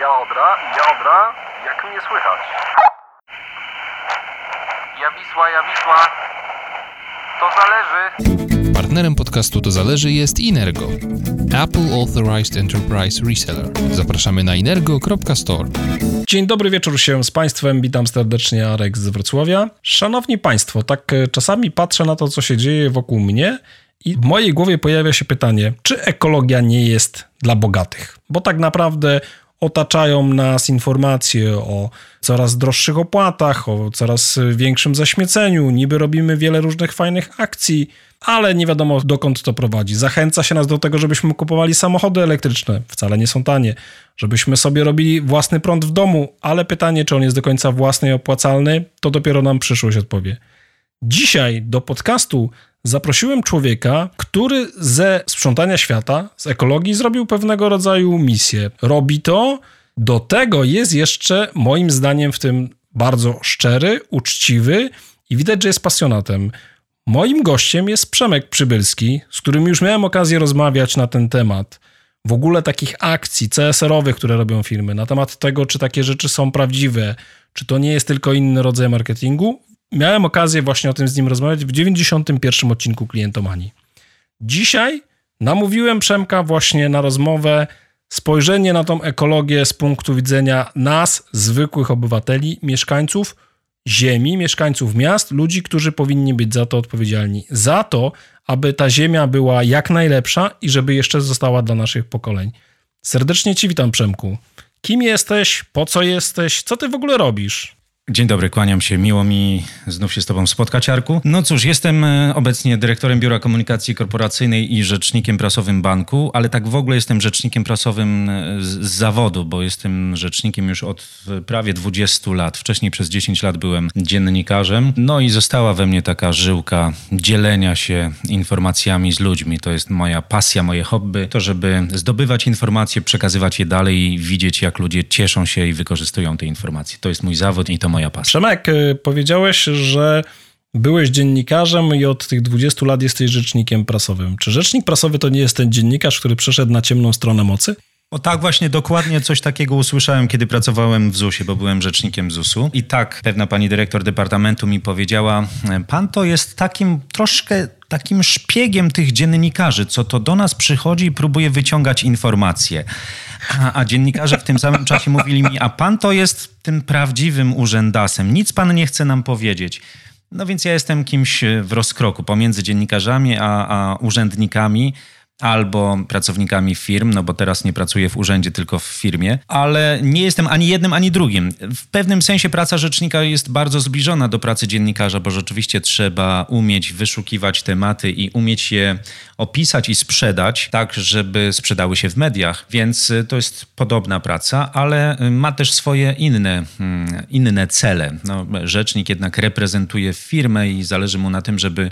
Jodra, Jodra, jak mnie słychać? Ja Wisła, ja Wisła. To zależy. Partnerem podcastu To Zależy jest Inergo, Apple Authorized Enterprise Reseller. Zapraszamy na inergo.store. Dzień dobry wieczór się z Państwem, witam serdecznie Arek z Wrocławia. Szanowni Państwo, tak e, czasami patrzę na to, co się dzieje wokół mnie i w mojej głowie pojawia się pytanie, czy ekologia nie jest dla bogatych? Bo tak naprawdę otaczają nas informacje o coraz droższych opłatach, o coraz większym zaśmieceniu, niby robimy wiele różnych fajnych akcji, ale nie wiadomo dokąd to prowadzi. Zachęca się nas do tego, żebyśmy kupowali samochody elektryczne, wcale nie są tanie, żebyśmy sobie robili własny prąd w domu, ale pytanie, czy on jest do końca własny i opłacalny, to dopiero nam przyszłość odpowie. Dzisiaj do podcastu zaprosiłem człowieka, który ze sprzątania świata, z ekologii zrobił pewnego rodzaju misję. Robi to, do tego jest jeszcze moim zdaniem w tym bardzo szczery, uczciwy i widać, że jest pasjonatem. Moim gościem jest Przemek Przybylski, z którym już miałem okazję rozmawiać na ten temat. W ogóle takich akcji CSR-owych, które robią firmy, na temat tego, czy takie rzeczy są prawdziwe, czy to nie jest tylko inny rodzaj marketingu miałem okazję właśnie o tym z nim rozmawiać w 91 odcinku Klientomanii. Dzisiaj namówiłem Przemka właśnie na rozmowę, spojrzenie na tą ekologię z punktu widzenia nas, zwykłych obywateli, mieszkańców ziemi, mieszkańców miast, ludzi, którzy powinni być za to odpowiedzialni. Za to, aby ta ziemia była jak najlepsza i żeby jeszcze została dla naszych pokoleń. Serdecznie Ci witam, Przemku. Kim jesteś? Po co jesteś? Co ty w ogóle robisz? Dzień dobry, kłaniam się. Miło mi znów się z Tobą spotkać, Arku. No cóż, jestem e, obecnie dyrektorem Biura Komunikacji Korporacyjnej i rzecznikiem prasowym banku, ale tak w ogóle jestem rzecznikiem prasowym e, z, zawodu, bo jestem rzecznikiem już od prawie 20 lat. Wcześniej przez 10 lat byłem dziennikarzem. No i została we mnie taka żyłka dzielenia się informacjami z ludźmi. To jest moja pasja, moje hobby. To, żeby zdobywać informacje, przekazywać je dalej i widzieć, jak ludzie cieszą się i wykorzystują te informacje. To jest mój zawód i to moja moja pasja. Przemek, y, powiedziałeś, że byłeś dziennikarzem i od tych 20 lat jesteś rzecznikiem prasowym. Czy rzecznik prasowy to nie jest ten dziennikarz, który przeszedł na ciemną stronę mocy? O tak, właśnie dokładnie coś takiego usłyszałem, kiedy pracowałem w ZUS-ie, bo byłem rzecznikiem ZUS-u. I tak pewna pani dyrektor departamentu mi powiedziała: Pan to jest takim troszkę takim szpiegiem tych dziennikarzy, co to do nas przychodzi i próbuje wyciągać informacje. A, a dziennikarze w tym samym czasie mówili mi: A pan to jest tym prawdziwym urzędasem, nic pan nie chce nam powiedzieć. No więc ja jestem kimś w rozkroku pomiędzy dziennikarzami a, a urzędnikami albo pracownikami firm, no bo teraz nie pracuję w urzędzie, tylko w firmie, ale nie jestem ani jednym, ani drugim. W pewnym sensie praca rzecznika jest bardzo zbliżona do pracy dziennikarza, bo rzeczywiście trzeba umieć wyszukiwać tematy i umieć je opisać i sprzedać, tak żeby sprzedały się w mediach, więc to jest podobna praca, ale ma też swoje inne, hmm, inne cele. No, rzecznik jednak reprezentuje firmę i zależy mu na tym, żeby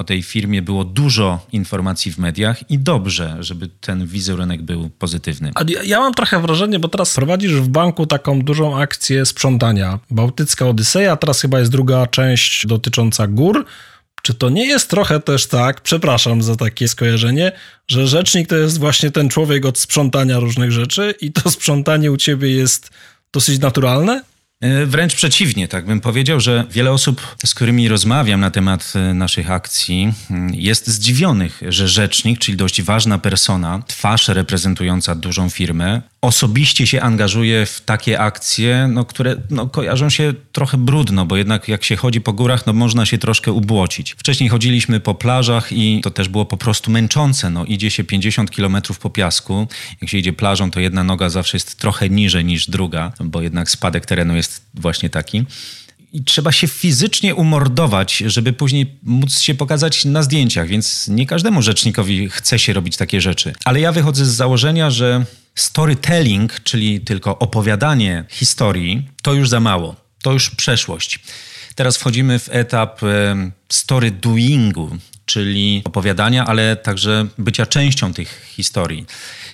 o tej firmie było dużo informacji w mediach i dobrze, żeby ten wizerunek był pozytywny. A ja, ja mam trochę wrażenie, bo teraz prowadzisz w banku taką dużą akcję sprzątania. Bałtycka Odyseja, teraz chyba jest druga część dotycząca gór. Czy to nie jest trochę też tak, przepraszam za takie skojarzenie, że rzecznik to jest właśnie ten człowiek od sprzątania różnych rzeczy i to sprzątanie u ciebie jest dosyć naturalne? E, wręcz przeciwnie, tak bym powiedział, że wiele osób, z którymi rozmawiam na temat e, naszych akcji, mm, jest zdziwionych, że rzecznik, czyli dość ważna persona, twarz reprezentująca dużą firmę, osobiście się angażuje w takie akcje, no, które no, kojarzą się trochę brudno, bo jednak jak się chodzi po górach, no można się troszkę ubłocić. Wcześniej chodziliśmy po plażach i to też było po prostu męczące. No, idzie się 50 kilometrów po piasku. Jak się idzie plażą, to jedna noga zawsze jest trochę niżej niż druga, bo jednak spadek terenu jest właśnie taki i trzeba się fizycznie umordować, żeby później móc się pokazać na zdjęciach, więc nie każdemu rzecznikowi chce się robić takie rzeczy. Ale ja wychodzę z założenia, że storytelling, czyli tylko opowiadanie historii, to już za mało. To już przeszłość. Teraz wchodzimy w etap story doingu, czyli opowiadania, ale także bycia częścią tych historii.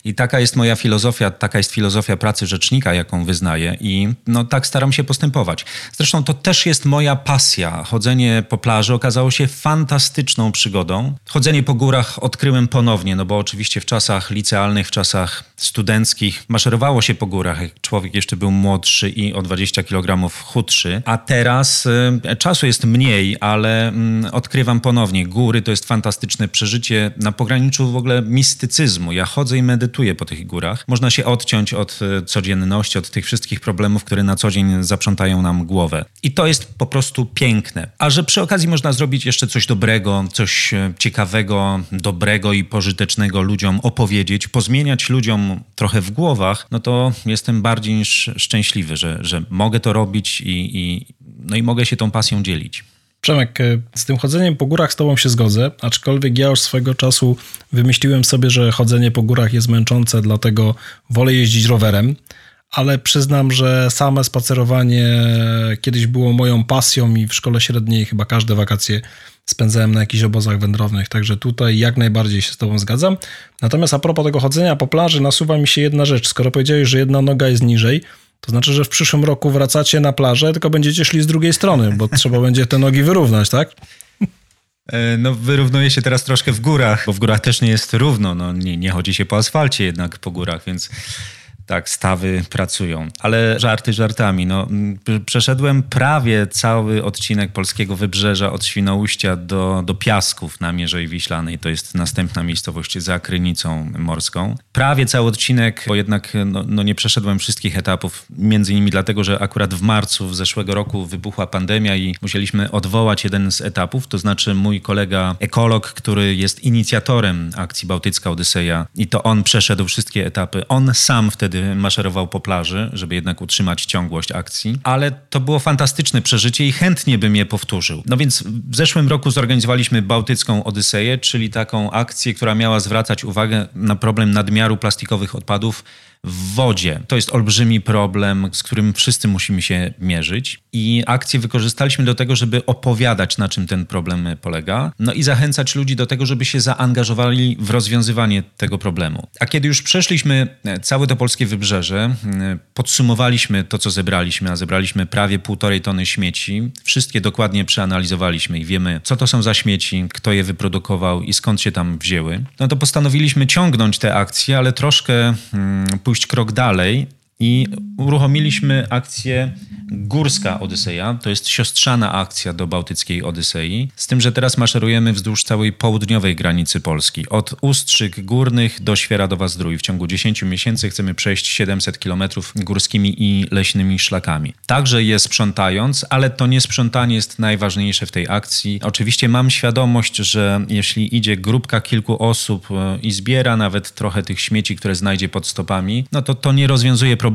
I taka jest moja filozofia, taka jest filozofia pracy rzecznika, jaką wyznaję i no tak staram się postępować. Zresztą to też jest moja pasja. Chodzenie po plaży okazało się fantastyczną przygodą. Chodzenie po górach odkryłem ponownie, no bo oczywiście w czasach licealnych, w czasach studenckich maszerowało się po górach, jak człowiek jeszcze był młodszy i o 20 kg chudszy, a teraz y, czasu jest mniej, ale y, odkrywam ponownie. Góry to jest fantastyczne przeżycie na pograniczu w ogóle mistycyzmu. Ja chodzę i medytuję po tych górach. Można się odciąć od y, codzienności, od tych wszystkich problemów, które na co dzień zaprzątają nam głowę. I to jest po prostu piękne. A że przy okazji można zrobić jeszcze coś dobrego, coś y, ciekawego, dobrego i pożytecznego ludziom opowiedzieć, pozmieniać ludziom trochę w głowach, no to jestem bardziej niż szczęśliwy, że, że mogę to robić i, i, no i mogę się tą pasją dzielić. Przemek, y, z tym chodzeniem po górach z tobą się zgodzę, aczkolwiek ja już swego czasu wymyśliłem sobie, że chodzenie po górach jest męczące, dlatego wolę jeździć rowerem, ale przyznam, że same spacerowanie kiedyś było moją pasją i w szkole średniej chyba każde wakacje spędzałem na jakichś obozach wędrownych, także tutaj jak najbardziej się z tobą zgadzam. Natomiast a propos tego chodzenia po plaży, nasuwa mi się jedna rzecz. Skoro powiedziałeś, że jedna noga jest niżej, to znaczy, że w przyszłym roku wracacie na plażę, tylko będziecie szli z drugiej strony, bo trzeba będzie te nogi wyrównać, tak? E, No, wyrównuje się teraz troszkę w górach, bo w górach też nie jest równo. No, nie, nie chodzi się po asfalcie jednak po górach, więc tak, stawy pracują. Ale żarty żartami. No, przeszedłem prawie cały odcinek polskiego wybrzeża od Świnoujścia do, do Piasków na Mierzei Wiślanej. To jest następna miejscowość za Krynicą Morską. Prawie cały odcinek, bo jednak no, no nie przeszedłem wszystkich etapów. Między innymi dlatego, że akurat w marcu w zeszłego roku wybuchła pandemia i musieliśmy odwołać jeden z etapów. To znaczy mój kolega ekolog, który jest inicjatorem akcji Bałtycka Odyseja i to on przeszedł wszystkie etapy. On sam wtedy maszerował po plaży, żeby jednak utrzymać ciągłość akcji. Ale to było fantastyczne przeżycie i chętnie bym je powtórzył. No więc w zeszłym roku zorganizowaliśmy Bałtycką Odyseję, czyli taką akcję, która miała zwracać uwagę na problem nadmiaru plastikowych odpadów w wodzie. To jest olbrzymi problem, z którym wszyscy musimy się mierzyć. I akcję wykorzystaliśmy do tego, żeby opowiadać, na czym ten problem polega, no i zachęcać ludzi do tego, żeby się zaangażowali w rozwiązywanie tego problemu. A kiedy już przeszliśmy e, całe to polskie wybrzeże, podsumowaliśmy to, co zebraliśmy, a zebraliśmy prawie półtorej tony śmieci, wszystkie dokładnie przeanalizowaliśmy i wiemy, co to są za śmieci, kto je wyprodukował i skąd się tam wzięły, no to postanowiliśmy ciągnąć te akcje, ale troszkę mm, pójść krok dalej i uruchomiliśmy akcję Górska Odyseja. To jest siostrzana akcja do Bałtyckiej Odysei. Z tym, że teraz maszerujemy wzdłuż całej południowej granicy Polski. Od Ustrzyk Górnych do Świeradowa Zdrój. W ciągu 10 miesięcy chcemy przejść 700 kilometrów górskimi i leśnymi szlakami. Także je sprzątając, ale to nie sprzątanie jest najważniejsze w tej akcji. Oczywiście mam świadomość, że jeśli idzie grupka kilku osób e, i zbiera nawet trochę tych śmieci, które znajdzie pod stopami, no to to nie rozwiązuje problemu.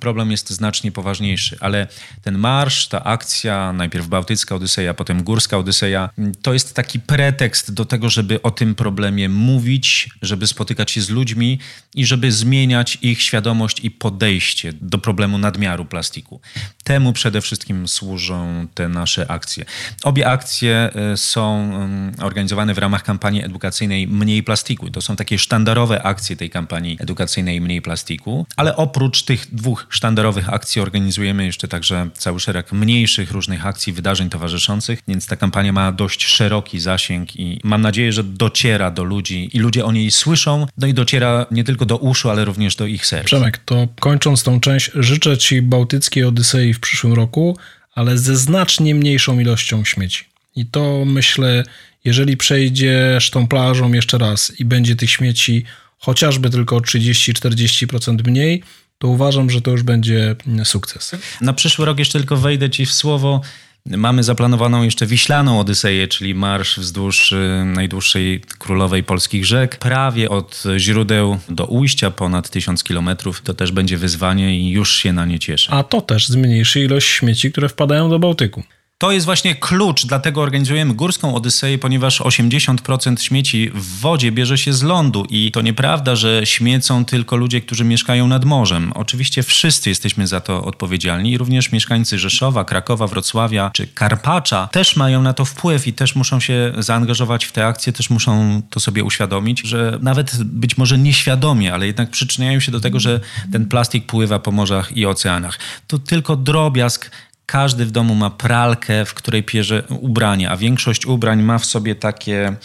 Problem jest znacznie poważniejszy, ale ten marsz, ta akcja, najpierw Bałtycka Odyseja, potem Górska Odyseja, to jest taki pretekst do tego, żeby o tym problemie mówić, żeby spotykać się z ludźmi i żeby zmieniać ich świadomość i podejście do problemu nadmiaru plastiku. Temu przede wszystkim służą te nasze akcje. Obie akcje e, są mm, organizowane w ramach kampanii edukacyjnej Mniej Plastiku. To są takie sztandarowe akcje tej kampanii edukacyjnej Mniej Plastiku, ale oprócz tych dwóch sztandarowych akcji organizujemy jeszcze także cały szereg mniejszych różnych akcji, wydarzeń towarzyszących, więc ta kampania ma dość szeroki zasięg i mam nadzieję, że dociera do ludzi i ludzie o niej słyszą, no i dociera nie tylko do uszu, ale również do ich serc. Przemek, to kończąc tą część, życzę Ci Bałtyckiej Odysei w przyszłym roku, ale ze znacznie mniejszą ilością śmieci. I to myślę, jeżeli przejdziesz tą plażą jeszcze raz i będzie tych śmieci chociażby tylko o 30-40% mniej, to uważam, że to już będzie sukces. Na przyszły rok jeszcze tylko wejdę ci w słowo. Mamy zaplanowaną jeszcze Wiślaną Odyseję, czyli marsz wzdłuż y, najdłuższej królowej polskich rzek. Prawie od źródeł do ujścia, ponad tysiąc kilometrów. To też będzie wyzwanie i już się na nie cieszę. A to też zmniejszy ilość śmieci, które wpadają do Bałtyku. To jest właśnie klucz, dlatego organizujemy Górską Odyseję, ponieważ 80% śmieci w wodzie bierze się z lądu i to nieprawda, że śmiecą tylko ludzie, którzy mieszkają nad morzem. Oczywiście wszyscy jesteśmy za to odpowiedzialni, również mieszkańcy Rzeszowa, Krakowa, Wrocławia czy Karpacza też mają na to wpływ i też muszą się zaangażować w te akcje, też muszą to sobie uświadomić, że nawet być może nieświadomie, ale jednak przyczyniają się do tego, że ten plastik pływa po morzach i oceanach. To tylko drobiazg każdy w domu ma pralkę, w której pierze ubrania, a większość ubrań ma w sobie takie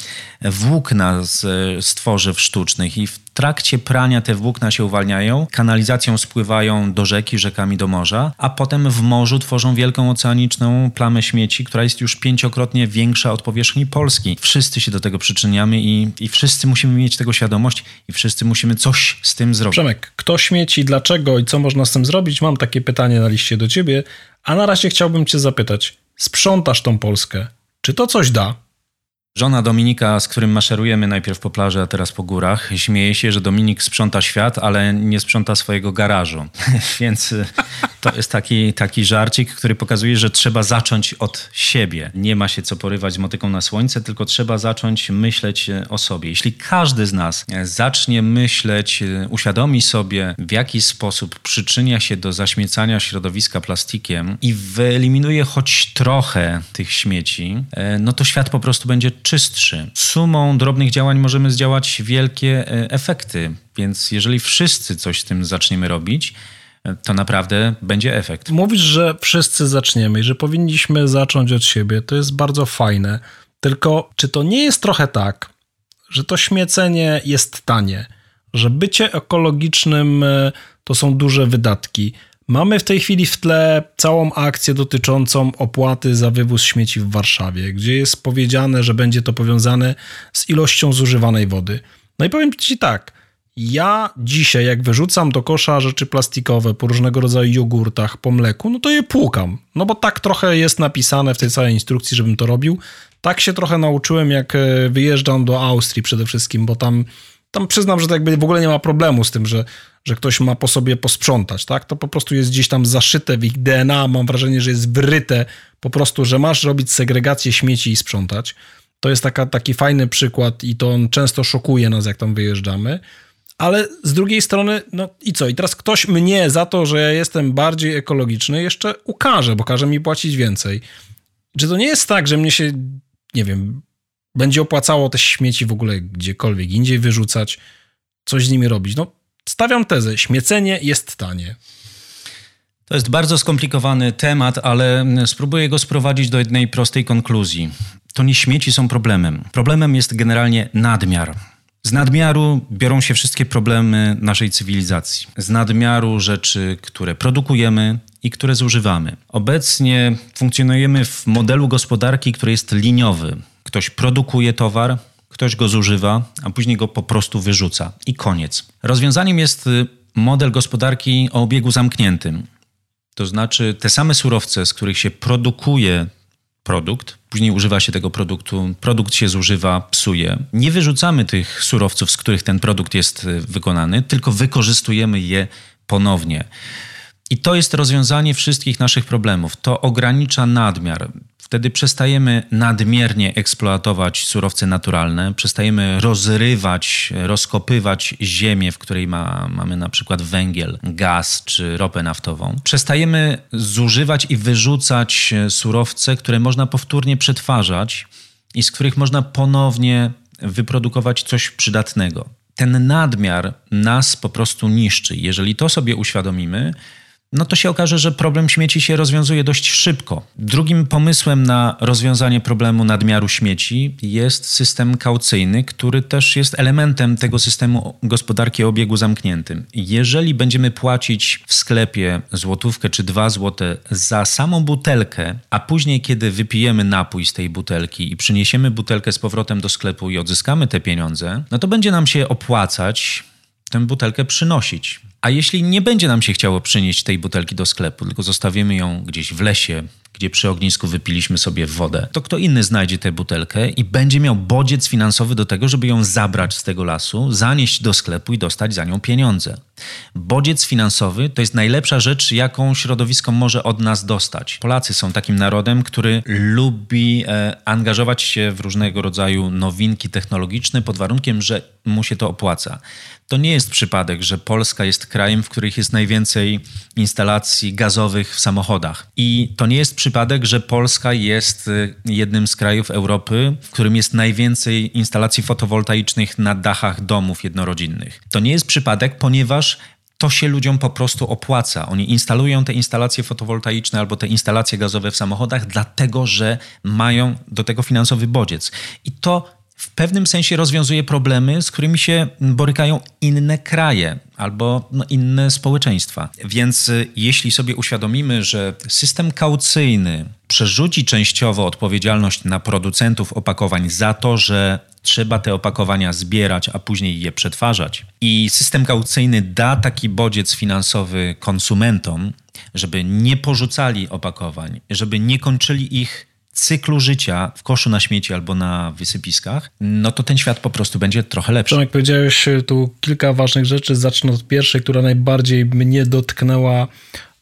włókna z, z tworzyw sztucznych i w trakcie prania te włókna się uwalniają, kanalizacją spływają do rzeki, rzekami do morza, a potem w morzu tworzą wielką oceaniczną plamę śmieci, która jest już pięciokrotnie większa od powierzchni Polski. Wszyscy się do tego przyczyniamy i, i wszyscy musimy mieć tego świadomość i wszyscy musimy coś z tym zrobić. Przemek, kto śmieci, dlaczego i co można z tym zrobić? Mam takie pytanie na liście do ciebie, a na razie chciałbym cię zapytać. Sprzątasz tą Polskę. Czy to coś da? Żona Dominika, z którym maszerujemy najpierw po plaży, a teraz po górach, śmieje się, że Dominik sprząta świat, ale nie sprząta swojego garażu. Więc y, to jest taki, taki żarcik, który pokazuje, że trzeba zacząć od siebie. Nie ma się co porywać motyką na słońce, tylko trzeba zacząć myśleć y, o sobie. Jeśli każdy z nas y, zacznie myśleć, uświadomi sobie, w jaki sposób przyczynia się do zaśmiecania środowiska plastikiem i wyeliminuje choć trochę tych śmieci, no to świat po prostu będzie czystszy. Sumą drobnych działań możemy zdziałać wielkie e, efekty, więc jeżeli wszyscy coś z tym zaczniemy robić, e, to naprawdę będzie efekt. Mówisz, że wszyscy zaczniemy i że powinniśmy zacząć od siebie. To jest bardzo fajne. Tylko czy to nie jest trochę tak, że to śmiecenie jest tanie, że bycie ekologicznym e, to są duże wydatki? Mamy w tej chwili w tle całą akcję dotyczącą opłaty za wywóz śmieci w Warszawie, gdzie jest powiedziane, że będzie to powiązane z ilością zużywanej wody. No i powiem Ci tak, ja dzisiaj, jak wyrzucam do kosza rzeczy plastikowe po różnego rodzaju jogurtach, po mleku, no to je płukam. No bo tak trochę jest napisane w tej całej instrukcji, żebym to robił. Tak się trochę nauczyłem, jak e, wyjeżdżam do Austrii przede wszystkim, bo tam, tam przyznam, że tak jakby w ogóle nie ma problemu z tym, że że ktoś ma po sobie posprzątać, tak? To po prostu jest gdzieś tam zaszyte w ich DNA, mam wrażenie, że jest wryte po prostu, że masz robić segregację śmieci i sprzątać. To jest taka, taki fajny przykład i to on często szokuje nas, jak tam wyjeżdżamy. Ale z drugiej strony, no i co? I teraz ktoś mnie za to, że ja jestem bardziej ekologiczny, jeszcze ukaże, bo każe mi płacić więcej. Czy to nie jest tak, że mnie się, nie wiem, będzie opłacało te śmieci w ogóle gdziekolwiek indziej wyrzucać, coś z nimi robić? No Stawiam tezę, śmiecenie jest tanie. To jest bardzo skomplikowany temat, ale spróbuję go sprowadzić do jednej prostej konkluzji. To nie śmieci są problemem. Problemem jest generalnie nadmiar. Z nadmiaru biorą się wszystkie problemy naszej cywilizacji. Z nadmiaru rzeczy, które produkujemy i które zużywamy. Obecnie funkcjonujemy w modelu gospodarki, który jest liniowy. Ktoś produkuje towar, ktoś go zużywa, a później go po prostu wyrzuca i koniec. Rozwiązaniem jest y, model gospodarki o obiegu zamkniętym. To znaczy te same surowce, z których się produkuje produkt, później używa się tego produktu, produkt się zużywa, psuje. Nie wyrzucamy tych surowców, z których ten produkt jest y, wykonany, tylko wykorzystujemy je ponownie. I to jest rozwiązanie wszystkich naszych problemów. To ogranicza nadmiar. Wtedy przestajemy nadmiernie eksploatować surowce naturalne, przestajemy rozrywać, rozkopywać ziemię, w której ma, mamy na przykład węgiel, gaz czy ropę naftową. Przestajemy zużywać i wyrzucać surowce, które można powtórnie przetwarzać i z których można ponownie wyprodukować coś przydatnego. Ten nadmiar nas po prostu niszczy. Jeżeli to sobie uświadomimy, no to się okaże, że problem śmieci się rozwiązuje dość szybko. Drugim pomysłem na rozwiązanie problemu nadmiaru śmieci jest system kaucyjny, który też jest elementem tego systemu gospodarki o obiegu zamkniętym. Jeżeli będziemy płacić w sklepie złotówkę czy dwa złote za samą butelkę, a później, kiedy wypijemy napój z tej butelki i przyniesiemy butelkę z powrotem do sklepu i odzyskamy te pieniądze, no to będzie nam się opłacać tę butelkę przynosić A jeśli nie będzie nam się chciało przynieść tej butelki do sklepu, tylko zostawimy ją gdzieś w lesie, gdzie przy ognisku wypiliśmy sobie wodę, to kto inny znajdzie tę butelkę i będzie miał bodziec finansowy do tego, żeby ją zabrać z tego lasu, zanieść do sklepu i dostać za nią pieniądze. Bodziec finansowy to jest najlepsza rzecz, jaką środowisko może od nas dostać. Polacy są takim narodem, który lubi e, angażować się w różnego rodzaju nowinki technologiczne pod warunkiem, że mu się to opłaca. To nie jest przypadek, że Polska jest krajem, w którym jest najwięcej instalacji gazowych w samochodach. I to nie jest przypadek, że Polska jest y, jednym z krajów Europy, w którym jest najwięcej instalacji fotowoltaicznych na dachach domów jednorodzinnych. To nie jest przypadek, ponieważ to się ludziom po prostu opłaca. Oni instalują te instalacje fotowoltaiczne albo te instalacje gazowe w samochodach, dlatego że mają do tego finansowy bodziec. I to w pewnym sensie rozwiązuje problemy, z którymi się borykają inne kraje albo no, inne społeczeństwa. Więc y, jeśli sobie uświadomimy, że system kaucyjny przerzuci częściowo odpowiedzialność na producentów opakowań za to, że trzeba te opakowania zbierać, a później je przetwarzać, i system kaucyjny da taki bodziec finansowy konsumentom, żeby nie porzucali opakowań, żeby nie kończyli ich cyklu życia w koszu na śmieci albo na wysypiskach, no to ten świat po prostu będzie trochę lepszy. Jak powiedziałeś tu kilka ważnych rzeczy. Zacznę od pierwszej, która najbardziej mnie dotknęła,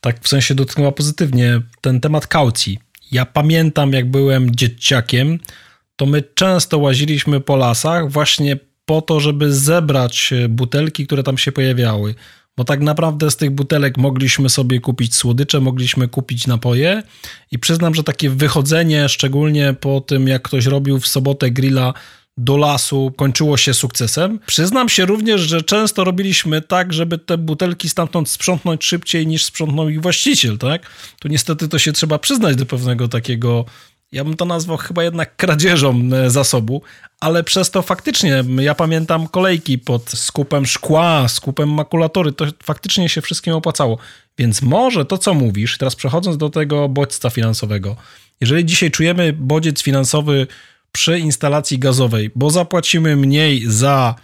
tak w sensie dotknęła pozytywnie, ten temat kaucji. Ja pamiętam, jak byłem dzieciakiem, to my często łaziliśmy po lasach właśnie po to, żeby zebrać butelki, które tam się pojawiały bo tak naprawdę z tych butelek mogliśmy sobie kupić słodycze, mogliśmy kupić napoje i przyznam, że takie wychodzenie, szczególnie po tym jak ktoś robił w sobotę grilla do lasu kończyło się sukcesem. Przyznam się również, że często robiliśmy tak, żeby te butelki stamtąd sprzątnąć szybciej niż sprzątnął ich właściciel, tak? Tu niestety to się trzeba przyznać do pewnego takiego ja bym to nazwał chyba jednak kradzieżą e, zasobu, ale przez to faktycznie, ja pamiętam kolejki pod skupem szkła, skupem makulatury, to faktycznie się wszystkim opłacało. Więc może to, co mówisz, teraz przechodząc do tego bodźca finansowego, jeżeli dzisiaj czujemy bodziec finansowy przy instalacji gazowej, bo zapłacimy mniej za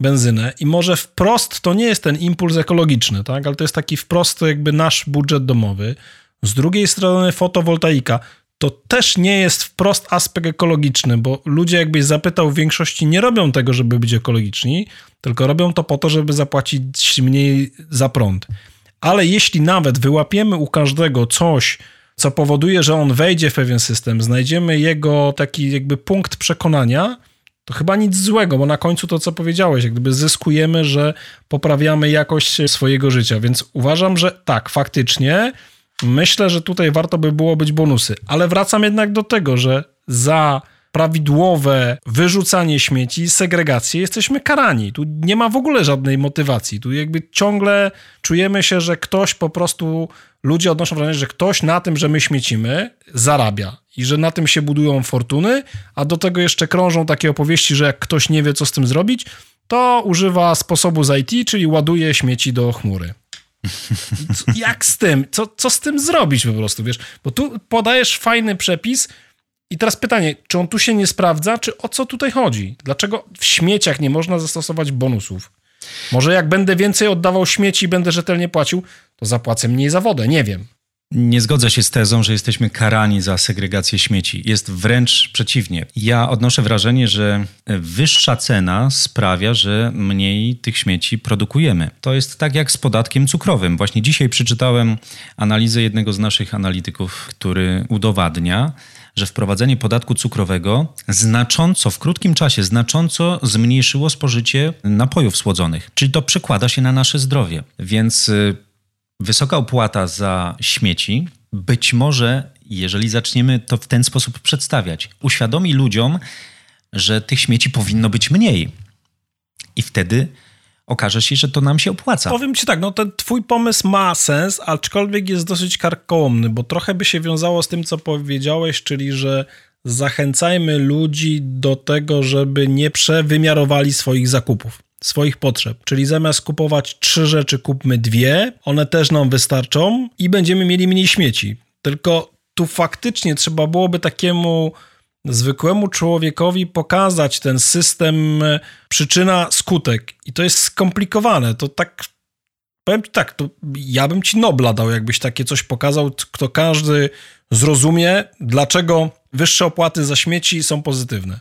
benzynę i może wprost to nie jest ten impuls ekologiczny, tak? ale to jest taki wprost jakby nasz budżet domowy. Z drugiej strony fotowoltaika to też nie jest wprost aspekt ekologiczny, bo ludzie, jakbyś zapytał, w większości nie robią tego, żeby być ekologiczni, tylko robią to po to, żeby zapłacić mniej za prąd. Ale jeśli nawet wyłapiemy u każdego coś, co powoduje, że on wejdzie w pewien system, znajdziemy jego taki jakby punkt przekonania, to chyba nic złego, bo na końcu to, co powiedziałeś, jak gdyby zyskujemy, że poprawiamy jakość swojego życia. Więc uważam, że tak, faktycznie Myślę, że tutaj warto by było być bonusy, ale wracam jednak do tego, że za prawidłowe wyrzucanie śmieci, segregację, jesteśmy karani. Tu nie ma w ogóle żadnej motywacji. Tu jakby ciągle czujemy się, że ktoś po prostu, ludzie odnoszą wrażenie, że ktoś na tym, że my śmiecimy, zarabia i że na tym się budują fortuny, a do tego jeszcze krążą takie opowieści, że jak ktoś nie wie, co z tym zrobić, to używa sposobu z IT, czyli ładuje śmieci do chmury. Co, jak z tym? Co, co z tym zrobić po prostu, wiesz? Bo tu podajesz fajny przepis i teraz pytanie, czy on tu się nie sprawdza, czy o co tutaj chodzi? Dlaczego w śmieciach nie można zastosować bonusów? Może jak będę więcej oddawał śmieci i będę rzetelnie płacił, to zapłacę mniej za wodę, nie wiem. Nie zgodzę się z tezą, że jesteśmy karani za segregację śmieci. Jest wręcz przeciwnie. Ja odnoszę wrażenie, że wyższa cena sprawia, że mniej tych śmieci produkujemy. To jest tak jak z podatkiem cukrowym. Właśnie dzisiaj przeczytałem analizę jednego z naszych analityków, który udowadnia, że wprowadzenie podatku cukrowego znacząco, w krótkim czasie, znacząco zmniejszyło spożycie napojów słodzonych. Czyli to przekłada się na nasze zdrowie. Więc y, wysoka opłata za śmieci być może, jeżeli zaczniemy to w ten sposób przedstawiać, uświadomi ludziom, że tych śmieci powinno być mniej. I wtedy okaże się, że to nam się opłaca. Powiem ci tak, no ten twój pomysł ma sens, aczkolwiek jest dosyć karkołomny, bo trochę by się wiązało z tym, co powiedziałeś, czyli że zachęcajmy ludzi do tego, żeby nie przewymiarowali swoich zakupów swoich potrzeb. Czyli zamiast kupować trzy rzeczy, kupmy dwie, one też nam wystarczą i będziemy mieli mniej śmieci. Tylko tu faktycznie trzeba byłoby takiemu zwykłemu człowiekowi pokazać ten system e, przyczyna-skutek. I to jest skomplikowane. To tak powiem ci tak, to ja bym ci Nobla dał, jakbyś takie coś pokazał, kto każdy zrozumie, dlaczego wyższe opłaty za śmieci są pozytywne.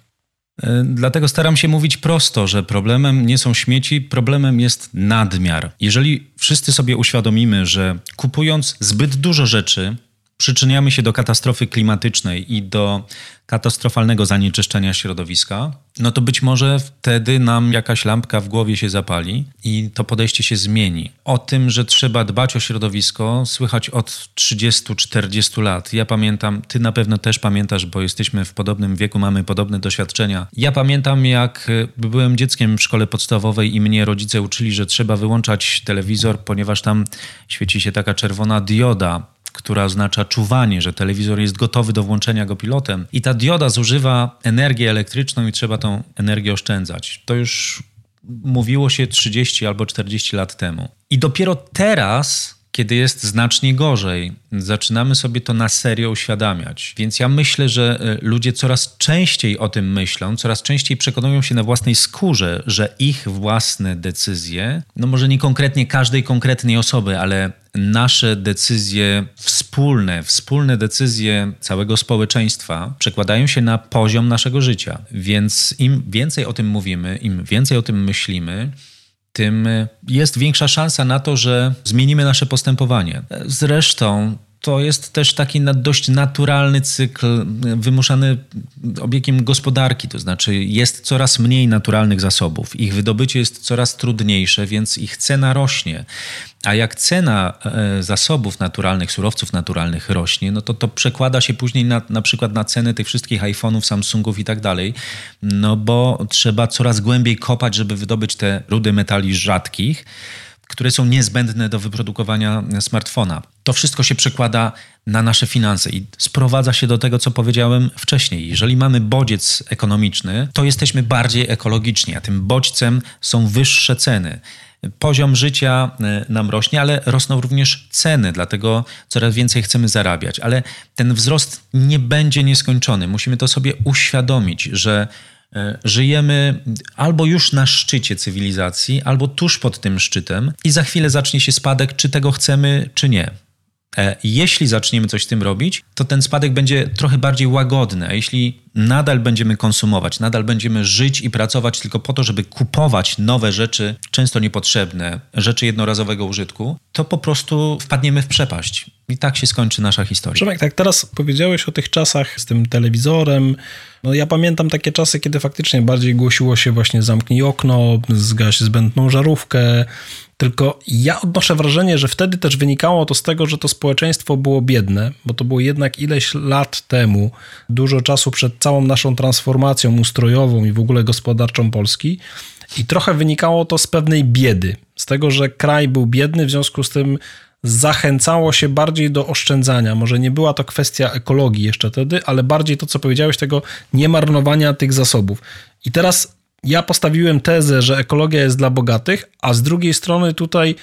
E, dlatego staram się mówić prosto, że problemem nie są śmieci, problemem jest nadmiar. Jeżeli wszyscy sobie uświadomimy, że kupując zbyt dużo rzeczy, przyczyniamy się do katastrofy klimatycznej i do katastrofalnego zanieczyszczenia środowiska, no to być może wtedy nam jakaś lampka w głowie się zapali i to podejście się zmieni. O tym, że trzeba dbać o środowisko, słychać od 30-40 lat. Ja pamiętam, ty na pewno też pamiętasz, bo jesteśmy w podobnym wieku, mamy podobne doświadczenia. Ja pamiętam, jak byłem dzieckiem w szkole podstawowej i mnie rodzice uczyli, że trzeba wyłączać telewizor, ponieważ tam świeci się taka czerwona dioda która oznacza czuwanie, że telewizor jest gotowy do włączenia go pilotem i ta dioda zużywa energię elektryczną i trzeba tą energię oszczędzać. To już mówiło się 30 albo 40 lat temu. I dopiero teraz kiedy jest znacznie gorzej. Zaczynamy sobie to na serio uświadamiać. Więc ja myślę, że e, ludzie coraz częściej o tym myślą, coraz częściej przekonują się na własnej skórze, że ich własne decyzje, no może nie konkretnie każdej konkretnej osoby, ale nasze decyzje wspólne, wspólne decyzje całego społeczeństwa przekładają się na poziom naszego życia. Więc im więcej o tym mówimy, im więcej o tym myślimy, tym jest większa szansa na to, że zmienimy nasze postępowanie. Zresztą to jest też taki dość naturalny cykl wymuszany obiegiem gospodarki, to znaczy jest coraz mniej naturalnych zasobów, ich wydobycie jest coraz trudniejsze, więc ich cena rośnie. A jak cena e, zasobów naturalnych, surowców naturalnych rośnie, no to to przekłada się później na, na przykład na ceny tych wszystkich iPhone'ów, Samsungów i tak dalej, no bo trzeba coraz głębiej kopać, żeby wydobyć te rudy metali rzadkich które są niezbędne do wyprodukowania smartfona. To wszystko się przekłada na nasze finanse i sprowadza się do tego, co powiedziałem wcześniej. Jeżeli mamy bodziec ekonomiczny, to jesteśmy bardziej ekologiczni, a tym bodźcem są wyższe ceny. Poziom życia e, nam rośnie, ale rosną również ceny, dlatego coraz więcej chcemy zarabiać. Ale ten wzrost nie będzie nieskończony. Musimy to sobie uświadomić, że E, żyjemy albo już na szczycie cywilizacji, albo tuż pod tym szczytem, i za chwilę zacznie się spadek, czy tego chcemy, czy nie. E, jeśli zaczniemy coś z tym robić, to ten spadek będzie trochę bardziej łagodny. Jeśli nadal będziemy konsumować, nadal będziemy żyć i pracować tylko po to, żeby kupować nowe rzeczy, często niepotrzebne, rzeczy jednorazowego użytku, to po prostu wpadniemy w przepaść. I tak się skończy nasza historia. Przemek, tak teraz powiedziałeś o tych czasach z tym telewizorem. No ja pamiętam takie czasy, kiedy faktycznie bardziej głosiło się właśnie zamknij okno, zgaś zbędną żarówkę, tylko ja odnoszę wrażenie, że wtedy też wynikało to z tego, że to społeczeństwo było biedne, bo to było jednak ileś lat temu, dużo czasu przed całą naszą transformacją ustrojową i w ogóle gospodarczą Polski. I trochę wynikało to z pewnej biedy, z tego, że kraj był biedny, w związku z tym zachęcało się bardziej do oszczędzania. Może nie była to kwestia ekologii jeszcze wtedy, ale bardziej to, co powiedziałeś, tego niemarnowania tych zasobów. I teraz ja postawiłem tezę, że ekologia jest dla bogatych, a z drugiej strony tutaj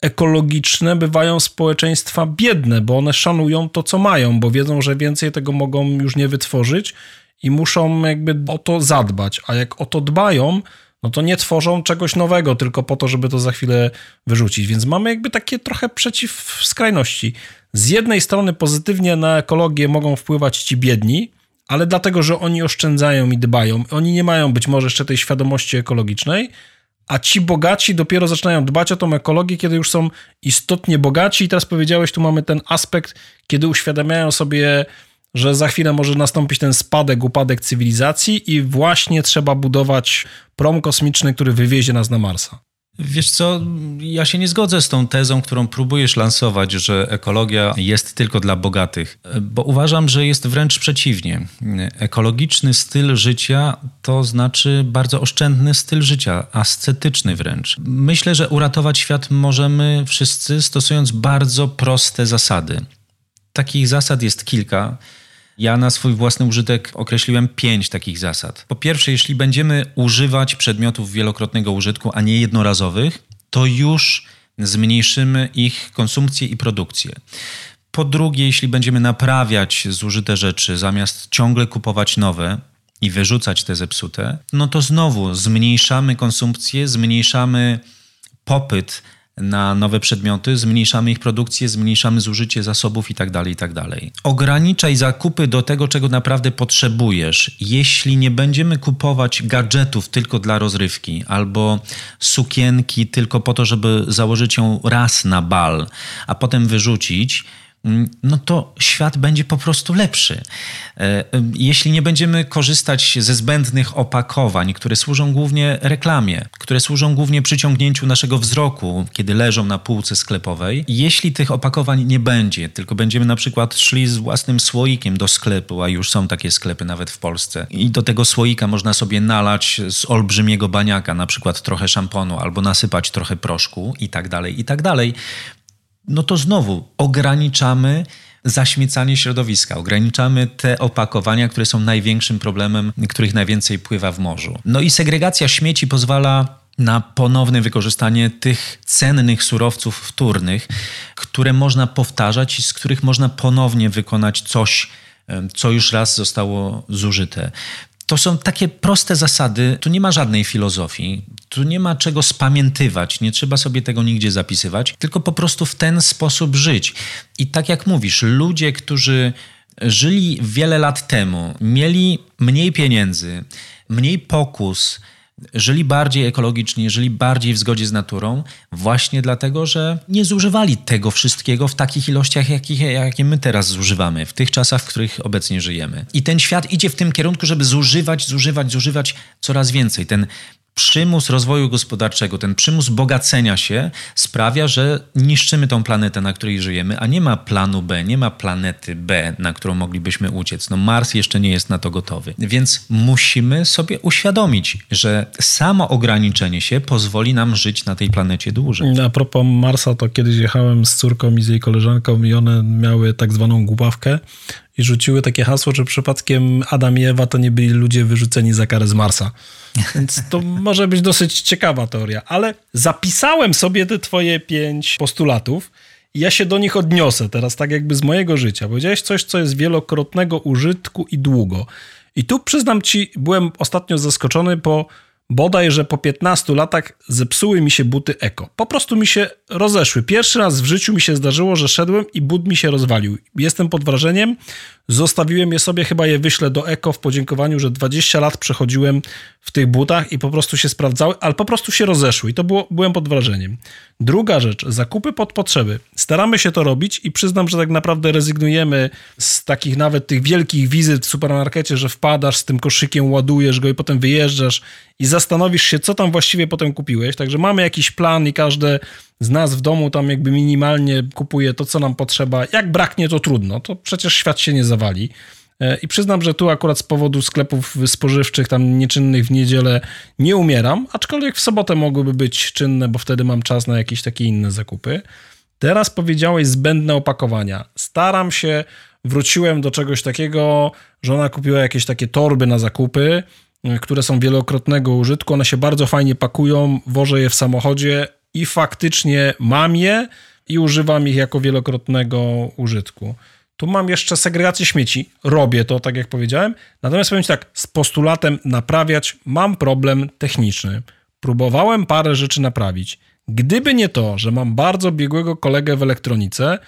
ekologiczne bywają społeczeństwa biedne, bo one szanują to, co mają, bo wiedzą, że więcej tego mogą już nie wytworzyć i muszą jakby o to zadbać. A jak o to dbają, no to nie tworzą czegoś nowego tylko po to, żeby to za chwilę wyrzucić. Więc mamy jakby takie trochę przeciw skrajności. Z jednej strony pozytywnie na ekologię mogą wpływać ci biedni, ale dlatego, że oni oszczędzają i dbają. Oni nie mają być może jeszcze tej świadomości ekologicznej, a ci bogaci dopiero zaczynają dbać o tą ekologię, kiedy już są istotnie bogaci. I teraz powiedziałeś, tu mamy ten aspekt, kiedy uświadamiają sobie, że za chwilę może nastąpić ten spadek, upadek cywilizacji i właśnie trzeba budować prom kosmiczny, który wywiezie nas na Marsa. Wiesz co, ja się nie zgodzę z tą tezą, którą próbujesz lansować, że ekologia jest tylko dla bogatych, bo uważam, że jest wręcz przeciwnie. Ekologiczny styl życia to znaczy bardzo oszczędny styl życia, ascetyczny wręcz. Myślę, że uratować świat możemy wszyscy stosując bardzo proste zasady. Takich zasad jest kilka. Ja na swój własny użytek określiłem pięć takich zasad. Po pierwsze, jeśli będziemy używać przedmiotów wielokrotnego użytku, a nie jednorazowych, to już zmniejszymy ich konsumpcję i produkcję. Po drugie, jeśli będziemy naprawiać zużyte rzeczy, zamiast ciągle kupować nowe i wyrzucać te zepsute, no to znowu zmniejszamy konsumpcję, zmniejszamy popyt na nowe przedmioty, zmniejszamy ich produkcję, zmniejszamy zużycie zasobów itd., tak itd. Tak Ograniczaj zakupy do tego, czego naprawdę potrzebujesz. Jeśli nie będziemy kupować gadżetów tylko dla rozrywki albo sukienki tylko po to, żeby założyć ją raz na bal, a potem wyrzucić, no to świat będzie po prostu lepszy. E, jeśli nie będziemy korzystać ze zbędnych opakowań, które służą głównie reklamie, które służą głównie przyciągnięciu naszego wzroku, kiedy leżą na półce sklepowej, jeśli tych opakowań nie będzie, tylko będziemy na przykład szli z własnym słoikiem do sklepu, a już są takie sklepy nawet w Polsce, i do tego słoika można sobie nalać z olbrzymiego baniaka, na przykład trochę szamponu, albo nasypać trochę proszku i tak dalej, i tak dalej, no to znowu ograniczamy zaśmiecanie środowiska, ograniczamy te opakowania, które są największym problemem, których najwięcej pływa w morzu. No i segregacja śmieci pozwala na ponowne wykorzystanie tych cennych surowców wtórnych, które można powtarzać i z których można ponownie wykonać coś, co już raz zostało zużyte. To są takie proste zasady, tu nie ma żadnej filozofii, tu nie ma czego spamiętywać, nie trzeba sobie tego nigdzie zapisywać, tylko po prostu w ten sposób żyć. I tak jak mówisz, ludzie, którzy żyli wiele lat temu, mieli mniej pieniędzy, mniej pokus, żyli bardziej ekologicznie, żyli bardziej w zgodzie z naturą, właśnie dlatego, że nie zużywali tego wszystkiego w takich ilościach, jakich, jakie my teraz zużywamy, w tych czasach, w których obecnie żyjemy. I ten świat idzie w tym kierunku, żeby zużywać, zużywać, zużywać coraz więcej. Ten przymus rozwoju gospodarczego, ten przymus bogacenia się sprawia, że niszczymy tą planetę, na której żyjemy, a nie ma planu B, nie ma planety B, na którą moglibyśmy uciec. No Mars jeszcze nie jest na to gotowy. Więc musimy sobie uświadomić, że samo ograniczenie się pozwoli nam żyć na tej planecie dłużej. A propos Marsa, to kiedyś jechałem z córką i z jej koleżanką i one miały tak zwaną głupawkę i rzuciły takie hasło, że przypadkiem Adam i Ewa to nie byli ludzie wyrzuceni za karę z Marsa. Więc to może być dosyć ciekawa teoria, ale zapisałem sobie te twoje pięć postulatów i ja się do nich odniosę teraz tak jakby z mojego życia. Powiedziałeś coś, co jest wielokrotnego użytku i długo. I tu przyznam ci, byłem ostatnio zaskoczony, po bodaj, że po 15 latach zepsuły mi się buty eko. Po prostu mi się rozeszły. Pierwszy raz w życiu mi się zdarzyło, że szedłem i but mi się rozwalił. Jestem pod wrażeniem. Zostawiłem je sobie, chyba je wyślę do eko w podziękowaniu, że 20 lat przechodziłem w tych butach i po prostu się sprawdzały, ale po prostu się rozeszły i to było, byłem pod wrażeniem. Druga rzecz, zakupy pod potrzeby. Staramy się to robić i przyznam, że tak naprawdę rezygnujemy z takich nawet tych wielkich wizyt w supermarkecie, że wpadasz z tym koszykiem, ładujesz go i potem wyjeżdżasz i zastanowisz się, co tam właściwie potem kupiłeś. Także mamy jakiś plan i każde z nas w domu tam jakby minimalnie kupuje to, co nam potrzeba. Jak braknie, to trudno. To przecież świat się nie zawali. E, I przyznam, że tu akurat z powodu sklepów spożywczych, tam nieczynnych w niedzielę nie umieram, aczkolwiek w sobotę mogłyby być czynne, bo wtedy mam czas na jakieś takie inne zakupy. Teraz powiedziałeś zbędne opakowania. Staram się, wróciłem do czegoś takiego, że ona kupiła jakieś takie torby na zakupy, e, które są wielokrotnego użytku. One się bardzo fajnie pakują, wożę je w samochodzie i faktycznie mam je i używam ich jako wielokrotnego użytku. Tu mam jeszcze segregację śmieci. Robię to, tak jak powiedziałem. Natomiast powiem Ci tak, z postulatem naprawiać mam problem techniczny. Próbowałem parę rzeczy naprawić. Gdyby nie to, że mam bardzo biegłego kolegę w elektronice,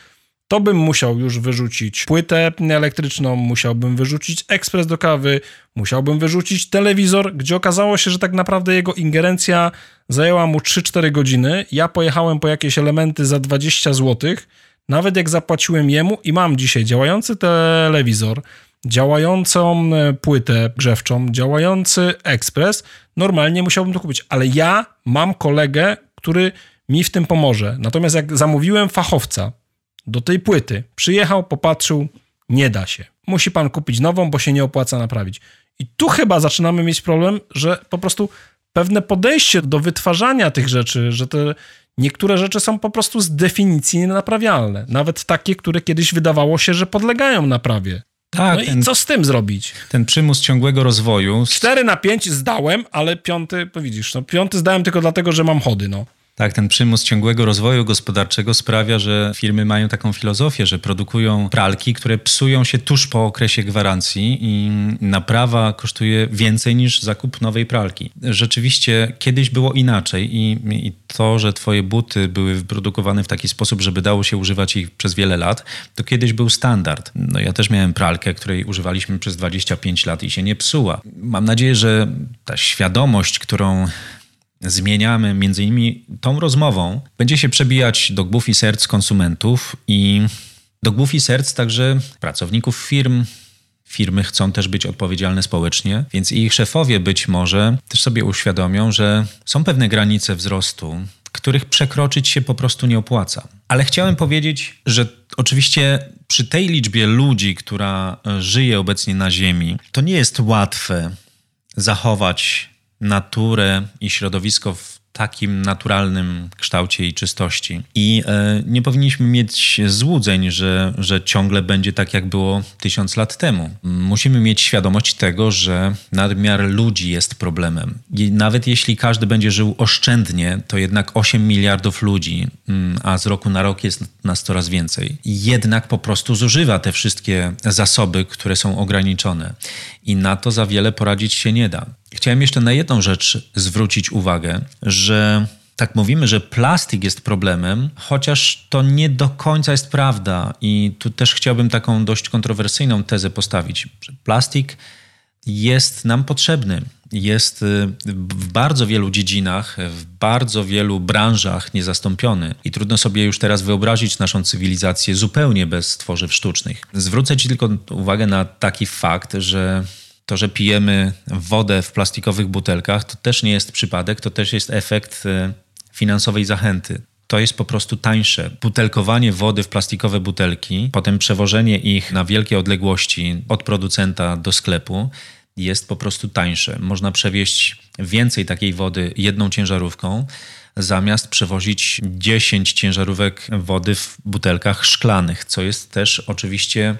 to bym musiał już wyrzucić płytę elektryczną, musiałbym wyrzucić ekspres do kawy, musiałbym wyrzucić telewizor, gdzie okazało się, że tak naprawdę jego ingerencja zajęła mu 3-4 godziny. Ja pojechałem po jakieś elementy za 20 zł, nawet jak zapłaciłem jemu i mam dzisiaj działający telewizor, działającą e, płytę grzewczą, działający ekspres, normalnie musiałbym to kupić, ale ja mam kolegę, który mi w tym pomoże. Natomiast jak zamówiłem fachowca, do tej płyty. Przyjechał, popatrzył, nie da się. Musi pan kupić nową, bo się nie opłaca naprawić. I tu chyba zaczynamy mieć problem, że po prostu pewne podejście do wytwarzania tych rzeczy, że te niektóre rzeczy są po prostu z definicji nienaprawialne. Nawet takie, które kiedyś wydawało się, że podlegają naprawie. Tak, no ten, i co z tym zrobić? Ten przymus ciągłego rozwoju. 4 na 5 zdałem, ale piąty, widzisz, no, piąty zdałem tylko dlatego, że mam chody, no. Tak, ten przymus ciągłego rozwoju gospodarczego sprawia, że firmy mają taką filozofię, że produkują pralki, które psują się tuż po okresie gwarancji i naprawa kosztuje więcej niż zakup nowej pralki. Rzeczywiście kiedyś było inaczej i, i to, że twoje buty były wyprodukowane w taki sposób, żeby dało się używać ich przez wiele lat, to kiedyś był standard. No ja też miałem pralkę, której używaliśmy przez 25 lat i się nie psuła. Mam nadzieję, że ta świadomość, którą zmieniamy między innymi tą rozmową, będzie się przebijać do głów i serc konsumentów i do głów i serc także pracowników firm. Firmy chcą też być odpowiedzialne społecznie, więc ich szefowie być może też sobie uświadomią, że są pewne granice wzrostu, których przekroczyć się po prostu nie opłaca. Ale chciałem powiedzieć, że oczywiście przy tej liczbie ludzi, która żyje obecnie na Ziemi, to nie jest łatwe zachować naturę i środowisko w takim naturalnym kształcie i czystości. I e, nie powinniśmy mieć złudzeń, że, że ciągle będzie tak, jak było tysiąc lat temu. Musimy mieć świadomość tego, że nadmiar ludzi jest problemem. I nawet jeśli każdy będzie żył oszczędnie, to jednak 8 miliardów ludzi, mm, a z roku na rok jest nas coraz więcej, jednak po prostu zużywa te wszystkie zasoby, które są ograniczone. I na to za wiele poradzić się nie da. Chciałem jeszcze na jedną rzecz zwrócić uwagę, że tak mówimy, że plastik jest problemem, chociaż to nie do końca jest prawda. I tu też chciałbym taką dość kontrowersyjną tezę postawić, że plastik jest nam potrzebny. Jest y, w bardzo wielu dziedzinach, w bardzo wielu branżach niezastąpiony. I trudno sobie już teraz wyobrazić naszą cywilizację zupełnie bez tworzyw sztucznych. Zwrócę Ci tylko uwagę na taki fakt, że to, że pijemy wodę w plastikowych butelkach, to też nie jest przypadek, to też jest efekt e, finansowej zachęty. To jest po prostu tańsze. Butelkowanie wody w plastikowe butelki, potem przewożenie ich na wielkie odległości od producenta do sklepu jest po prostu tańsze. Można przewieźć więcej takiej wody jedną ciężarówką zamiast przewozić 10 ciężarówek wody w butelkach szklanych, co jest też oczywiście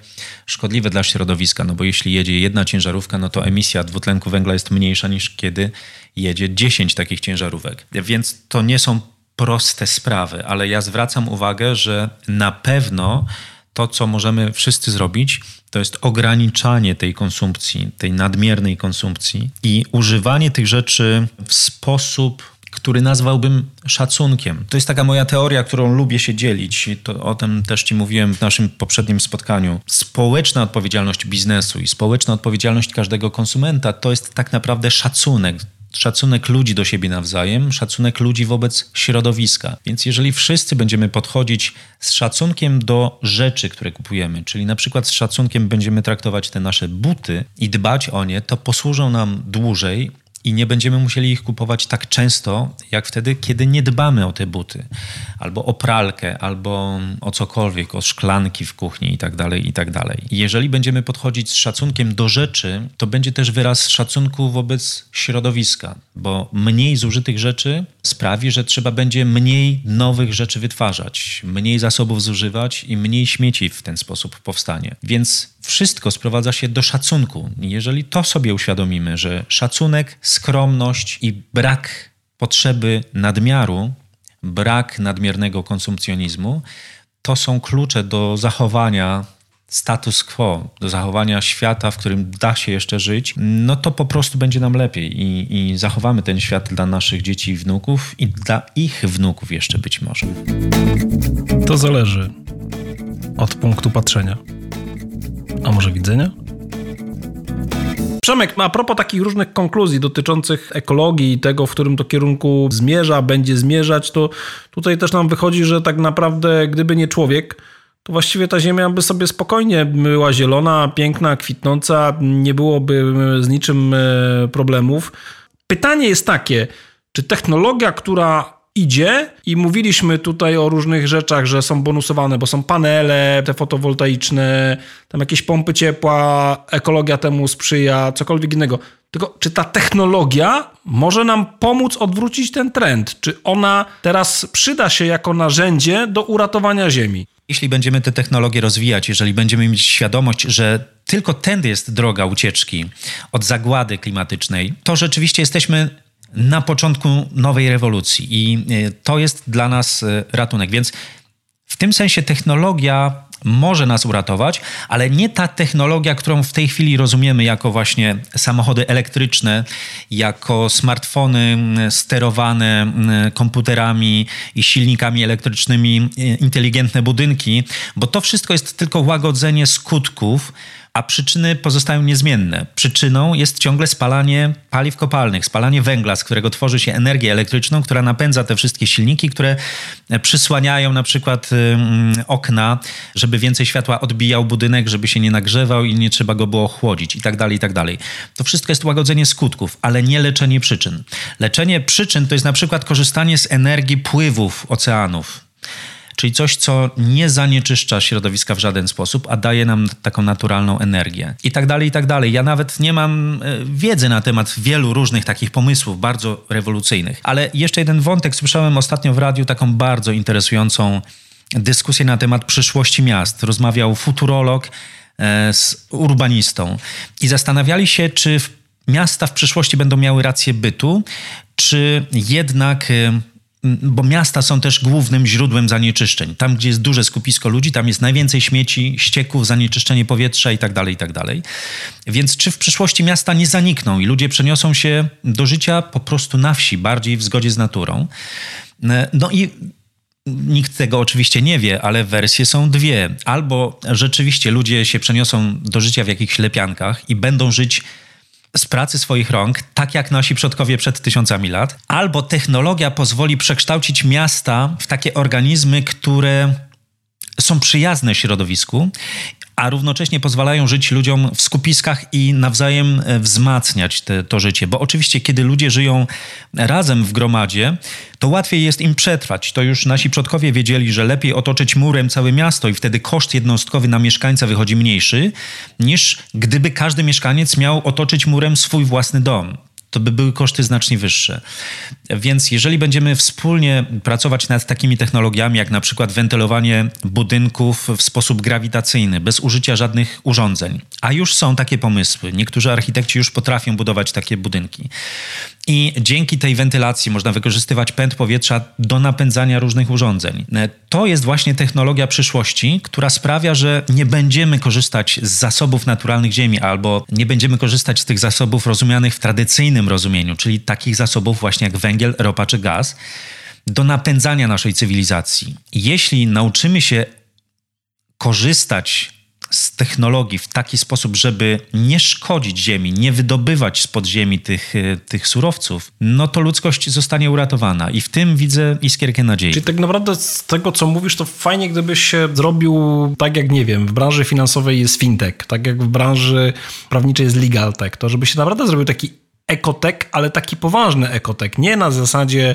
szkodliwe dla środowiska, no bo jeśli jedzie jedna ciężarówka, no to emisja dwutlenku węgla jest mniejsza niż kiedy jedzie 10 takich ciężarówek. Więc to nie są proste sprawy, ale ja zwracam uwagę, że na pewno to, co możemy wszyscy zrobić, to jest ograniczanie tej konsumpcji, tej nadmiernej konsumpcji i używanie tych rzeczy w sposób który nazwałbym szacunkiem. To jest taka moja teoria, którą lubię się dzielić. To, o tym też Ci mówiłem w naszym poprzednim spotkaniu. Społeczna odpowiedzialność biznesu i społeczna odpowiedzialność każdego konsumenta to jest tak naprawdę szacunek szacunek ludzi do siebie nawzajem, szacunek ludzi wobec środowiska. Więc jeżeli wszyscy będziemy podchodzić z szacunkiem do rzeczy, które kupujemy, czyli na przykład z szacunkiem będziemy traktować te nasze buty i dbać o nie, to posłużą nam dłużej i nie będziemy musieli ich kupować tak często, jak wtedy, kiedy nie dbamy o te buty, albo o pralkę, albo o cokolwiek, o szklanki w kuchni i tak dalej, i tak dalej. Jeżeli będziemy podchodzić z szacunkiem do rzeczy, to będzie też wyraz szacunku wobec środowiska, bo mniej zużytych rzeczy sprawi, że trzeba będzie mniej nowych rzeczy wytwarzać, mniej zasobów zużywać i mniej śmieci w ten sposób powstanie. Więc wszystko sprowadza się do szacunku. Jeżeli to sobie uświadomimy, że szacunek, skromność i brak potrzeby nadmiaru, brak nadmiernego konsumpcjonizmu, to są klucze do zachowania status quo, do zachowania świata, w którym da się jeszcze żyć, no to po prostu będzie nam lepiej i, i zachowamy ten świat dla naszych dzieci i wnuków i dla ich wnuków jeszcze być może. To zależy od punktu patrzenia. A może widzenia? Przemek, a propos takich różnych konkluzji dotyczących ekologii i tego, w którym to kierunku zmierza, będzie zmierzać, to tutaj też nam wychodzi, że tak naprawdę gdyby nie człowiek, to właściwie ta ziemia by sobie spokojnie była zielona, piękna, kwitnąca, nie byłoby z niczym e, problemów. Pytanie jest takie, czy technologia, która idzie i mówiliśmy tutaj o różnych rzeczach, że są bonusowane, bo są panele te fotowoltaiczne, tam jakieś pompy ciepła, ekologia temu sprzyja, cokolwiek innego. Tylko czy ta technologia może nam pomóc odwrócić ten trend? Czy ona teraz przyda się jako narzędzie do uratowania Ziemi? Jeśli będziemy te technologie rozwijać, jeżeli będziemy mieć świadomość, że tylko tędy jest droga ucieczki od zagłady klimatycznej, to rzeczywiście jesteśmy na początku nowej rewolucji i e, to jest dla nas e, ratunek. Więc w tym sensie technologia może nas uratować, ale nie ta technologia, którą w tej chwili rozumiemy jako właśnie samochody elektryczne, jako smartfony sterowane komputerami i silnikami elektrycznymi, inteligentne budynki, bo to wszystko jest tylko łagodzenie skutków a przyczyny pozostają niezmienne. Przyczyną jest ciągle spalanie paliw kopalnych, spalanie węgla, z którego tworzy się energię elektryczną, która napędza te wszystkie silniki, które przysłaniają na przykład okna, żeby więcej światła odbijał budynek, żeby się nie nagrzewał i nie trzeba go było chłodzić i tak dalej, i tak dalej. To wszystko jest łagodzenie skutków, ale nie leczenie przyczyn. Leczenie przyczyn to jest na przykład korzystanie z energii pływów oceanów czyli coś, co nie zanieczyszcza środowiska w żaden sposób, a daje nam taką naturalną energię. I tak dalej, i tak dalej. Ja nawet nie mam e, wiedzy na temat wielu różnych takich pomysłów, bardzo rewolucyjnych. Ale jeszcze jeden wątek, słyszałem ostatnio w radiu taką bardzo interesującą dyskusję na temat przyszłości miast. Rozmawiał futurolog e, z urbanistą i zastanawiali się, czy miasta w przyszłości będą miały rację bytu, czy jednak e, bo miasta są też głównym źródłem zanieczyszczeń. Tam, gdzie jest duże skupisko ludzi, tam jest najwięcej śmieci, ścieków, zanieczyszczenie powietrza itd., tak itd. Tak Więc czy w przyszłości miasta nie zanikną i ludzie przeniosą się do życia po prostu na wsi, bardziej w zgodzie z naturą? No i Nikt tego oczywiście nie wie, ale wersje są dwie. Albo rzeczywiście ludzie się przeniosą do życia w jakichś lepiankach i będą żyć z pracy swoich rąk, tak jak nasi przodkowie przed tysiącami lat, albo technologia pozwoli przekształcić miasta w takie organizmy, które są przyjazne środowisku a równocześnie pozwalają żyć ludziom w skupiskach i nawzajem e, wzmacniać te, to życie. Bo oczywiście, kiedy ludzie żyją razem w gromadzie, to łatwiej jest im przetrwać. To już nasi przodkowie wiedzieli, że lepiej otoczyć murem całe miasto i wtedy koszt jednostkowy na mieszkańca wychodzi mniejszy, niż gdyby każdy mieszkaniec miał otoczyć murem swój własny dom to by były koszty znacznie wyższe. Więc jeżeli będziemy wspólnie pracować nad takimi technologiami, jak na przykład wentylowanie budynków w sposób grawitacyjny, bez użycia żadnych urządzeń, a już są takie pomysły, niektórzy architekci już potrafią budować takie budynki, i dzięki tej wentylacji można wykorzystywać pęd powietrza do napędzania różnych urządzeń. To jest właśnie technologia przyszłości, która sprawia, że nie będziemy korzystać z zasobów naturalnych Ziemi albo nie będziemy korzystać z tych zasobów rozumianych w tradycyjnym rozumieniu, czyli takich zasobów właśnie jak węgiel, ropa czy gaz, do napędzania naszej cywilizacji. Jeśli nauczymy się korzystać z technologii w taki sposób, żeby nie szkodzić Ziemi, nie wydobywać spod Ziemi tych, e, tych surowców, no to ludzkość zostanie uratowana. I w tym widzę iskierkę nadziei. Czyli tak naprawdę z tego, co mówisz, to fajnie, gdybyś się zrobił tak jak, nie wiem, w branży finansowej jest fintech, tak jak w branży prawniczej jest legal tech, to żeby się naprawdę zrobił taki ekotek, ale taki poważny ekotek. Nie na zasadzie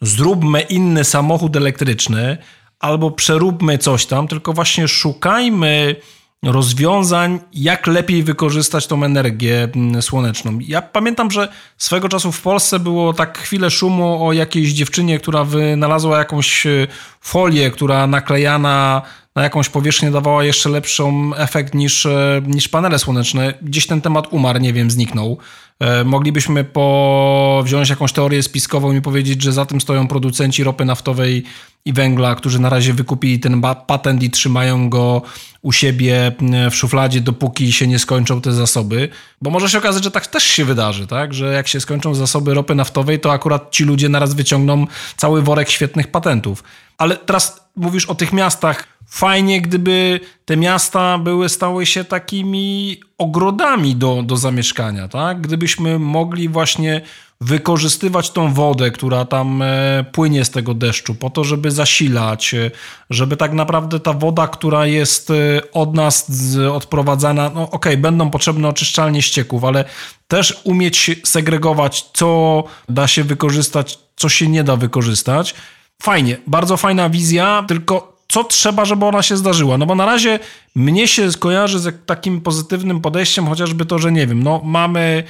zróbmy inny samochód elektryczny, albo przeróbmy coś tam, tylko właśnie szukajmy rozwiązań, jak lepiej wykorzystać tą energię mm, słoneczną. Ja pamiętam, że swego czasu w Polsce było tak chwilę szumu o jakiejś dziewczynie, która wynalazła jakąś e, folię, która naklejana na jakąś powierzchnię dawała jeszcze lepszą efekt niż, e, niż panele słoneczne. Gdzieś ten temat umarł, nie wiem, zniknął. E, moglibyśmy po... wziąć jakąś teorię spiskową i powiedzieć, że za tym stoją producenci ropy naftowej i węgla, którzy na razie wykupili ten patent i trzymają go u siebie w szufladzie, dopóki się nie skończą te zasoby. Bo może się okazać, że tak też się wydarzy, tak? że jak się skończą zasoby ropy naftowej, to akurat ci ludzie naraz wyciągną cały worek świetnych patentów. Ale teraz mówisz o tych miastach. Fajnie, gdyby te miasta były, stały się takimi ogrodami do, do zamieszkania, tak? Gdybyśmy mogli właśnie wykorzystywać tą wodę, która tam e, płynie z tego deszczu, po to, żeby zasilać, e, żeby tak naprawdę ta woda, która jest e, od nas odprowadzana, no okej, okay, będą potrzebne oczyszczalnie ścieków, ale też umieć segregować, co da się wykorzystać, co się nie da wykorzystać. Fajnie, bardzo fajna wizja, tylko co trzeba, żeby ona się zdarzyła? No bo na razie mnie się kojarzy z takim pozytywnym podejściem, chociażby to, że nie wiem, no mamy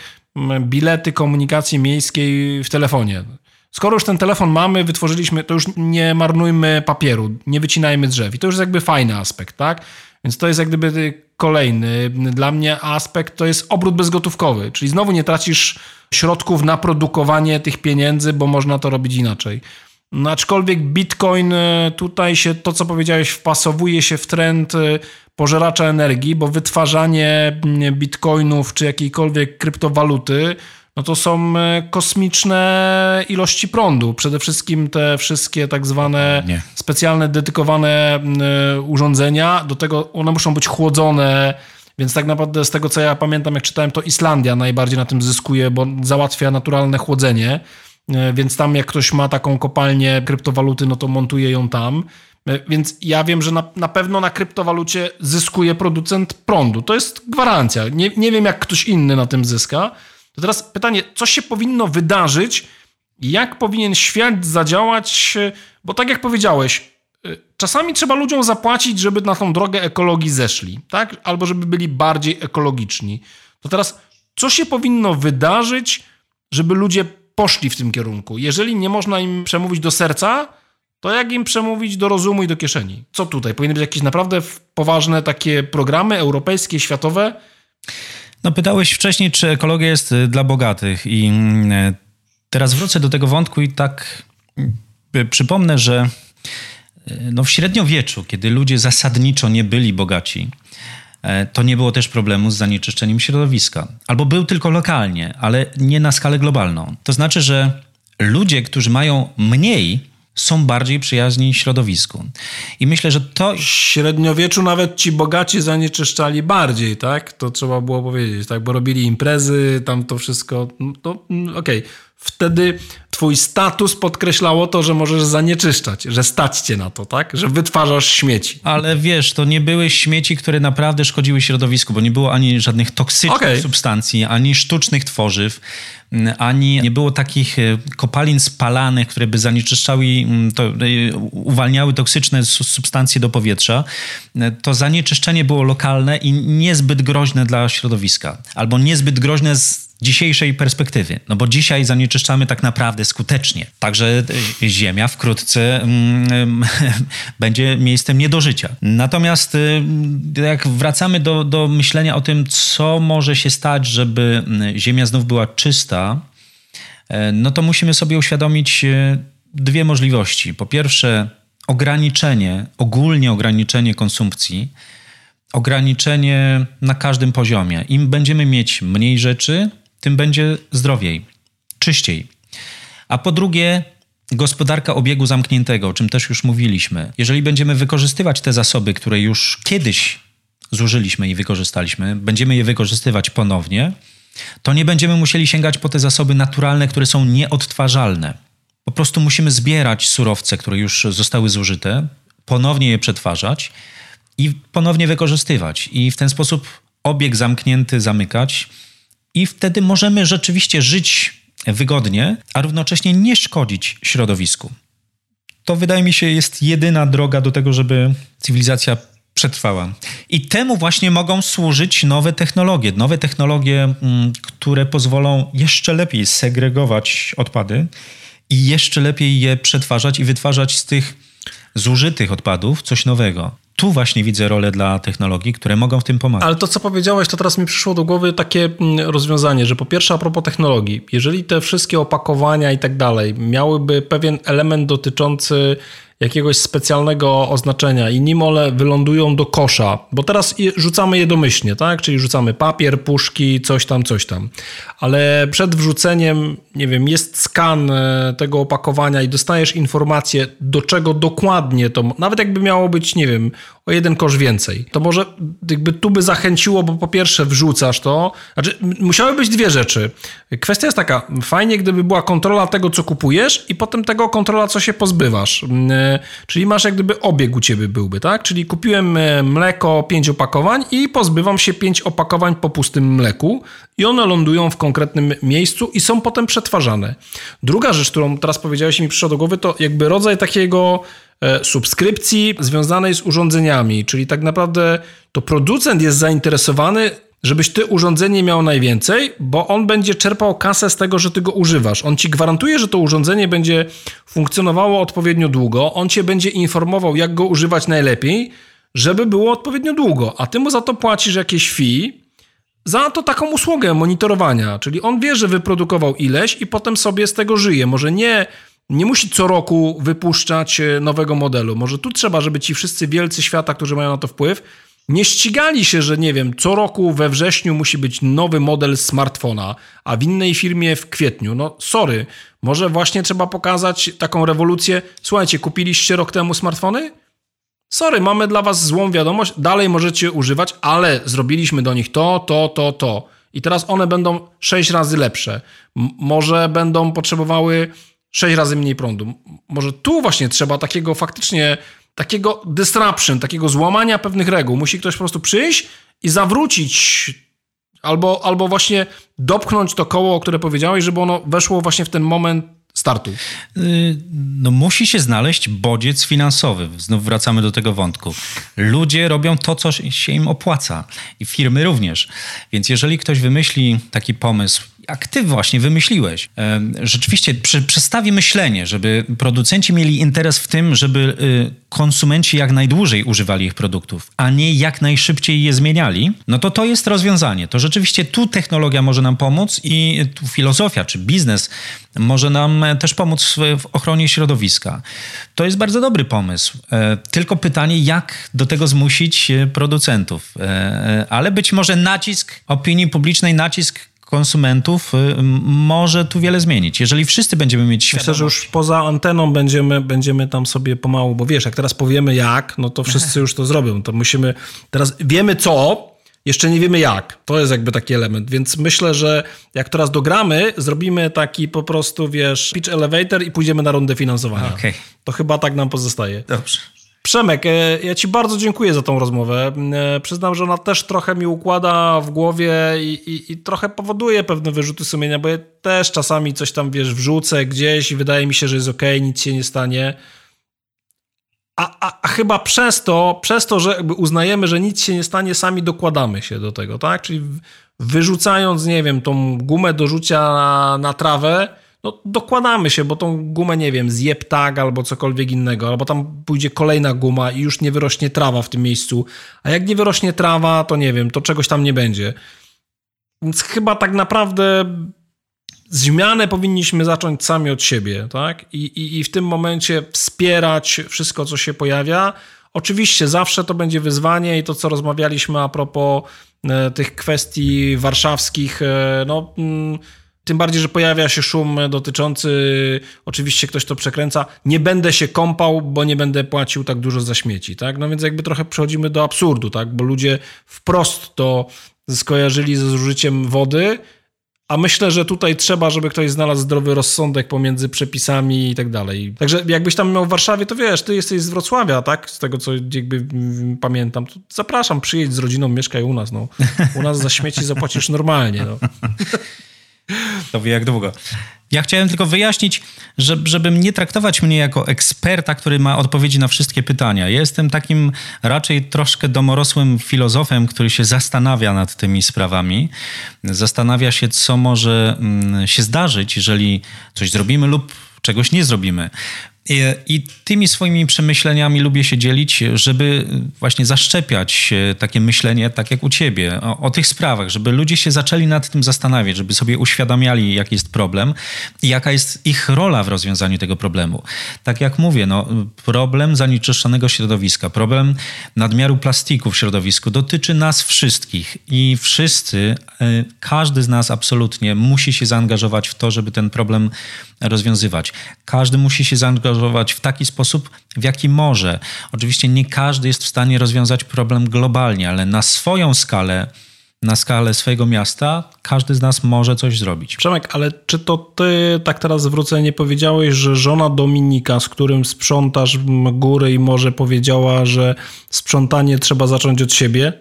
bilety komunikacji miejskiej w telefonie. Skoro już ten telefon mamy, wytworzyliśmy, to już nie marnujmy papieru, nie wycinajmy drzew. I to już jest jakby fajny aspekt, tak? Więc to jest jak gdyby kolejny dla mnie aspekt, to jest obrót bezgotówkowy, czyli znowu nie tracisz środków na produkowanie tych pieniędzy, bo można to robić inaczej. No, aczkolwiek Bitcoin e, tutaj się, to co powiedziałeś, wpasowuje się w trend e, pożeracza energii, bo wytwarzanie bitcoinów czy jakiejkolwiek kryptowaluty no to są e, kosmiczne ilości prądu. Przede wszystkim te wszystkie tak zwane Nie. specjalne, dedykowane urządzenia, do tego one muszą być chłodzone, więc tak naprawdę z tego co ja pamiętam, jak czytałem, to Islandia najbardziej na tym zyskuje, bo załatwia naturalne chłodzenie. E, więc tam jak ktoś ma taką kopalnię kryptowaluty, no to montuje ją tam. E, więc ja wiem, że na, na pewno na kryptowalucie zyskuje producent prądu. To jest gwarancja. Nie, nie wiem, jak ktoś inny na tym zyska. To teraz pytanie, co się powinno wydarzyć, jak powinien świat zadziałać, bo tak jak powiedziałeś, e, czasami trzeba ludziom zapłacić, żeby na tą drogę ekologii zeszli, tak? Albo żeby byli bardziej ekologiczni. To teraz, co się powinno wydarzyć, żeby ludzie poszli w tym kierunku. Jeżeli nie można im przemówić do serca, to jak im przemówić do rozumu i do kieszeni? Co tutaj? Powinny być jakieś naprawdę poważne takie programy europejskie, światowe? No pytałeś wcześniej, czy ekologia jest y, dla bogatych i mm, teraz wrócę do tego wątku i tak y, przypomnę, że y, no w średniowieczu, kiedy ludzie zasadniczo nie byli bogaci, to nie było też problemu z zanieczyszczeniem środowiska. Albo był tylko lokalnie, ale nie na skalę globalną. To znaczy, że ludzie, którzy mają mniej, są bardziej przyjaźni środowisku. I myślę, że to. W średniowieczu nawet ci bogaci zanieczyszczali bardziej, tak? To trzeba było powiedzieć, tak? Bo robili imprezy, tam to wszystko. No, okej. Okay. Wtedy twój status podkreślało to, że możesz zanieczyszczać, że stać cię na to, tak? Że wytwarzasz śmieci. Ale wiesz, to nie były śmieci, które naprawdę szkodziły środowisku, bo nie było ani żadnych toksycznych okay. substancji, ani sztucznych tworzyw, mm, ani nie było takich e, kopalin spalanych, które by zanieczyszczały, mm, to, e, uwalniały toksyczne substancje do powietrza. E, to zanieczyszczenie było lokalne i niezbyt groźne dla środowiska, albo niezbyt groźne z dzisiejszej perspektywy. No bo dzisiaj zanieczyszczamy tak naprawdę skutecznie. Także e, Ziemia wkrótce mm, będzie miejscem nie do życia. Natomiast e, jak wracamy do, do myślenia o tym, co może się stać, żeby mm, Ziemia znów była czysta, e, no to musimy sobie uświadomić dwie możliwości. Po pierwsze, ograniczenie, ogólnie ograniczenie konsumpcji, ograniczenie na każdym poziomie. Im będziemy mieć mniej rzeczy, tym będzie zdrowiej, czyściej. A po drugie, gospodarka obiegu zamkniętego, o czym też już mówiliśmy. Jeżeli będziemy wykorzystywać te zasoby, które już kiedyś zużyliśmy i wykorzystaliśmy, będziemy je wykorzystywać ponownie, to nie będziemy musieli sięgać po te zasoby naturalne, które są nieodtwarzalne. Po prostu musimy zbierać surowce, które już zostały zużyte, ponownie je przetwarzać i ponownie wykorzystywać. I w ten sposób obieg zamknięty zamykać i wtedy możemy rzeczywiście żyć wygodnie, a równocześnie nie szkodzić środowisku. To wydaje mi się jest jedyna droga do tego, żeby cywilizacja przetrwała. I temu właśnie mogą służyć nowe technologie. Nowe technologie, mm, które pozwolą jeszcze lepiej segregować odpady i jeszcze lepiej je przetwarzać i wytwarzać z tych zużytych odpadów coś nowego tu właśnie widzę rolę dla technologii, które mogą w tym pomagać. Ale to, co powiedziałeś, to teraz mi przyszło do głowy takie mm, rozwiązanie, że po pierwsze a propos technologii, jeżeli te wszystkie opakowania i tak dalej miałyby pewien element dotyczący jakiegoś specjalnego oznaczenia i nim one wylądują do kosza, bo teraz rzucamy je domyślnie, tak? Czyli rzucamy papier, puszki, coś tam, coś tam. Ale przed wrzuceniem, nie wiem, jest skan e, tego opakowania i dostajesz informację, do czego dokładnie to, nawet jakby miało być, nie wiem, o jeden kosz więcej. To może jakby tu by zachęciło, bo po pierwsze wrzucasz to, znaczy musiały być dwie rzeczy. Kwestia jest taka, fajnie gdyby była kontrola tego, co kupujesz i potem tego kontrola, co się pozbywasz. E, czyli masz jak gdyby obieg u ciebie byłby, tak? Czyli kupiłem e, mleko, pięć opakowań i pozbywam się pięć opakowań po pustym mleku i one lądują w konkretnym miejscu i są potem przetwarzane. Druga rzecz, którą teraz powiedziałeś mi przyszła do głowy, to jakby rodzaj takiego subskrypcji związanej z urządzeniami, czyli tak naprawdę to producent jest zainteresowany, żebyś ty urządzenie miał najwięcej, bo on będzie czerpał kasę z tego, że ty go używasz. On ci gwarantuje, że to urządzenie będzie funkcjonowało odpowiednio długo, on cię będzie informował, jak go używać najlepiej, żeby było odpowiednio długo, a ty mu za to płacisz jakieś fee, za to taką usługę monitorowania, czyli on wie, że wyprodukował ileś i potem sobie z tego żyje. Może nie, nie musi co roku wypuszczać e, nowego modelu. Może tu trzeba, żeby ci wszyscy wielcy świata, którzy mają na to wpływ, nie ścigali się, że nie wiem, co roku we wrześniu musi być nowy model smartfona, a w innej firmie w kwietniu. No sorry, może właśnie trzeba pokazać taką rewolucję. Słuchajcie, kupiliście rok temu smartfony? Sorry, mamy dla was złą wiadomość, dalej możecie używać, ale zrobiliśmy do nich to, to, to, to. I teraz one będą 6 razy lepsze. M może będą potrzebowały 6 razy mniej prądu. Może tu właśnie trzeba takiego faktycznie, takiego disruption, takiego złamania pewnych reguł. Musi ktoś po prostu przyjść i zawrócić albo, albo właśnie dopchnąć to koło, o które powiedziałeś, żeby ono weszło właśnie w ten moment startu? Y, no musi się znaleźć bodziec finansowy. Znów wracamy do tego wątku. Ludzie robią to, co się im opłaca i firmy również. Więc jeżeli ktoś wymyśli taki pomysł, jak ty właśnie wymyśliłeś. Rzeczywiście przestawi myślenie, żeby producenci mieli interes w tym, żeby y, konsumenci jak najdłużej używali ich produktów, a nie jak najszybciej je zmieniali, no to to jest rozwiązanie. To rzeczywiście tu technologia może nam pomóc i tu filozofia czy biznes może nam też pomóc w ochronie środowiska. To jest bardzo dobry pomysł. E, tylko pytanie, jak do tego zmusić e, producentów. E, ale być może nacisk opinii publicznej, nacisk konsumentów y, może tu wiele zmienić. Jeżeli wszyscy będziemy mieć świadomość... Myślę, że już poza anteną będziemy, będziemy tam sobie pomału, bo wiesz, jak teraz powiemy jak, no to wszyscy już to zrobią. To musimy... Teraz wiemy co, jeszcze nie wiemy jak. To jest jakby taki element, więc myślę, że jak teraz dogramy, zrobimy taki po prostu, wiesz, pitch elevator i pójdziemy na rundę finansowania. Okay. To chyba tak nam pozostaje. Dobrze. Przemek, e, ja Ci bardzo dziękuję za tą rozmowę. E, przyznam, że ona też trochę mi układa w głowie i, i, i, trochę powoduje pewne wyrzuty sumienia, bo ja też czasami coś tam, wiesz, wrzucę gdzieś i wydaje mi się, że jest ok, nic się nie stanie. A, a, a, chyba przez to, przez to, że uznajemy, że nic się nie stanie, sami dokładamy się do tego, tak? Czyli wyrzucając, nie wiem, tą gumę do rzucia na, na trawę, no dokładamy się, bo tą gumę, nie wiem, zje ptak albo cokolwiek innego, albo tam pójdzie kolejna guma i już nie wyrośnie trawa w tym miejscu, a jak nie wyrośnie trawa, to nie wiem, to czegoś tam nie będzie. Więc chyba tak naprawdę zmianę powinniśmy zacząć sami od siebie, tak? I, i, i w tym momencie wspierać wszystko, co się pojawia. Oczywiście zawsze to będzie wyzwanie i to, co rozmawialiśmy a propos e, tych kwestii warszawskich, e, no... Mm, tym bardziej, że pojawia się szum dotyczący, oczywiście ktoś to przekręca, nie będę się kąpał, bo nie będę płacił tak dużo za śmieci, tak? No więc jakby trochę przechodzimy do absurdu, tak? Bo ludzie wprost to skojarzyli ze zużyciem wody, a myślę, że tutaj trzeba, żeby ktoś znalazł zdrowy rozsądek pomiędzy przepisami i tak dalej. Także jakbyś tam miał w Warszawie, to wiesz, ty jesteś z Wrocławia, tak? Z tego, co jakby pamiętam. To zapraszam, przyjedź z rodziną, mieszkaj u nas, no. U nas za śmieci zapłacisz normalnie, no. To wie jak długo. Ja chciałem tylko wyjaśnić, że, żeby nie traktować mnie jako eksperta, który ma odpowiedzi na wszystkie pytania. Jestem takim raczej troszkę domorosłym filozofem, który się zastanawia nad tymi sprawami. Zastanawia się, co może mm, się zdarzyć, jeżeli coś zrobimy lub czegoś nie zrobimy. I tymi swoimi przemyśleniami lubię się dzielić, żeby właśnie zaszczepiać takie myślenie, tak jak u ciebie, o, o, tych sprawach, żeby ludzie się zaczęli nad tym zastanawiać, żeby sobie uświadamiali, jaki jest problem i jaka jest ich rola w rozwiązaniu tego problemu. Tak jak mówię, no, problem zanieczyszczonego środowiska, problem nadmiaru plastiku w środowisku dotyczy nas wszystkich i wszyscy, e, każdy z nas absolutnie musi się zaangażować w to, żeby ten problem rozwiązywać. Każdy musi się zaangażować w taki sposób, w jaki może. Oczywiście nie każdy jest w stanie rozwiązać problem globalnie, ale na swoją skalę na skalę swojego miasta, każdy z nas może coś zrobić. Przemek, ale czy to ty, tak teraz zwrócę, nie powiedziałeś, że żona Dominika, z którym sprzątasz góry i morze, powiedziała, że sprzątanie trzeba zacząć od siebie?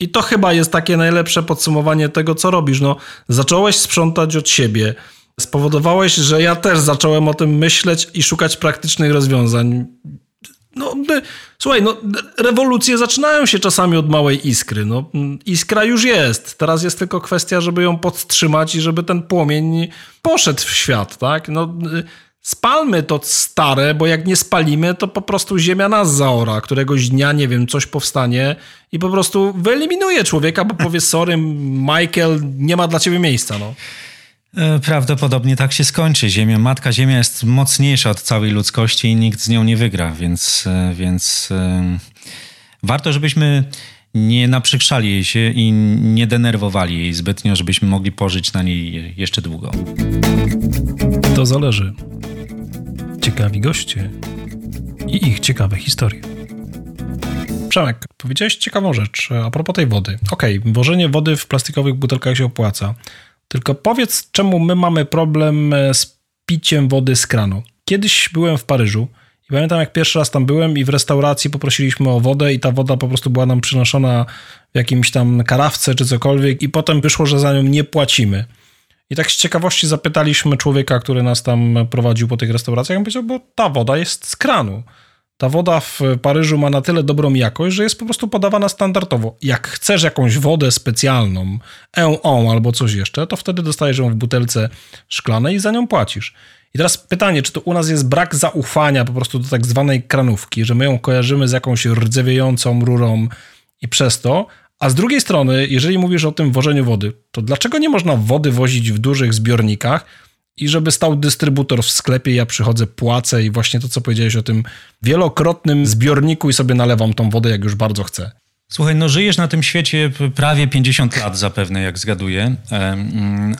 I to chyba jest takie najlepsze podsumowanie tego, co robisz. No, zacząłeś sprzątać od siebie spowodowałeś, że ja też zacząłem o tym myśleć i szukać praktycznych rozwiązań. No, słuchaj, no, rewolucje zaczynają się czasami od małej iskry. No, iskra już jest. Teraz jest tylko kwestia, żeby ją podtrzymać i żeby ten płomień poszedł w świat, tak? No, spalmy to stare, bo jak nie spalimy, to po prostu ziemia nas zaora. Któregoś dnia, nie wiem, coś powstanie i po prostu wyeliminuje człowieka, bo powie, sorry, Michael, nie ma dla ciebie miejsca, no. E, prawdopodobnie tak się skończy. Ziemia, matka Ziemia jest mocniejsza od całej ludzkości i nikt z nią nie wygra, więc, e, więc e, warto, żebyśmy nie naprzykrzali jej się i nie denerwowali jej zbytnio, żebyśmy mogli pożyć na niej jeszcze długo. To zależy. Ciekawi goście i ich ciekawe historie. Przemek, powiedziałeś ciekawą rzecz a propos tej wody. Okej, okay, wożenie wody w plastikowych butelkach się opłaca. Tylko powiedz, czemu my mamy problem e, z piciem wody z kranu. Kiedyś byłem w Paryżu i pamiętam, jak pierwszy raz tam byłem i w restauracji poprosiliśmy o wodę i ta woda po prostu była nam przynoszona w jakimś tam karawce czy cokolwiek i potem wyszło, że za nią nie płacimy. I tak z ciekawości zapytaliśmy człowieka, który nas tam prowadził po tych restauracjach, on powiedział, bo ta woda jest z kranu. Ta woda w Paryżu ma na tyle dobrą jakość, że jest po prostu podawana standardowo. Jak chcesz jakąś wodę specjalną, EON albo coś jeszcze, to wtedy dostajesz ją w butelce szklanej i za nią płacisz. I teraz pytanie, czy to u nas jest brak zaufania po prostu do tak zwanej kranówki, że my ją kojarzymy z jakąś rdzewiejącą rurą i przez to, a z drugiej strony, jeżeli mówisz o tym wożeniu wody, to dlaczego nie można wody wozić w dużych zbiornikach i żeby stał dystrybutor w sklepie, ja przychodzę, płacę i właśnie to, co powiedziałeś o tym wielokrotnym zbiorniku i sobie nalewam tą wodę, jak już bardzo chcę. Słuchaj, no żyjesz na tym świecie prawie 50 lat zapewne, jak zgaduję,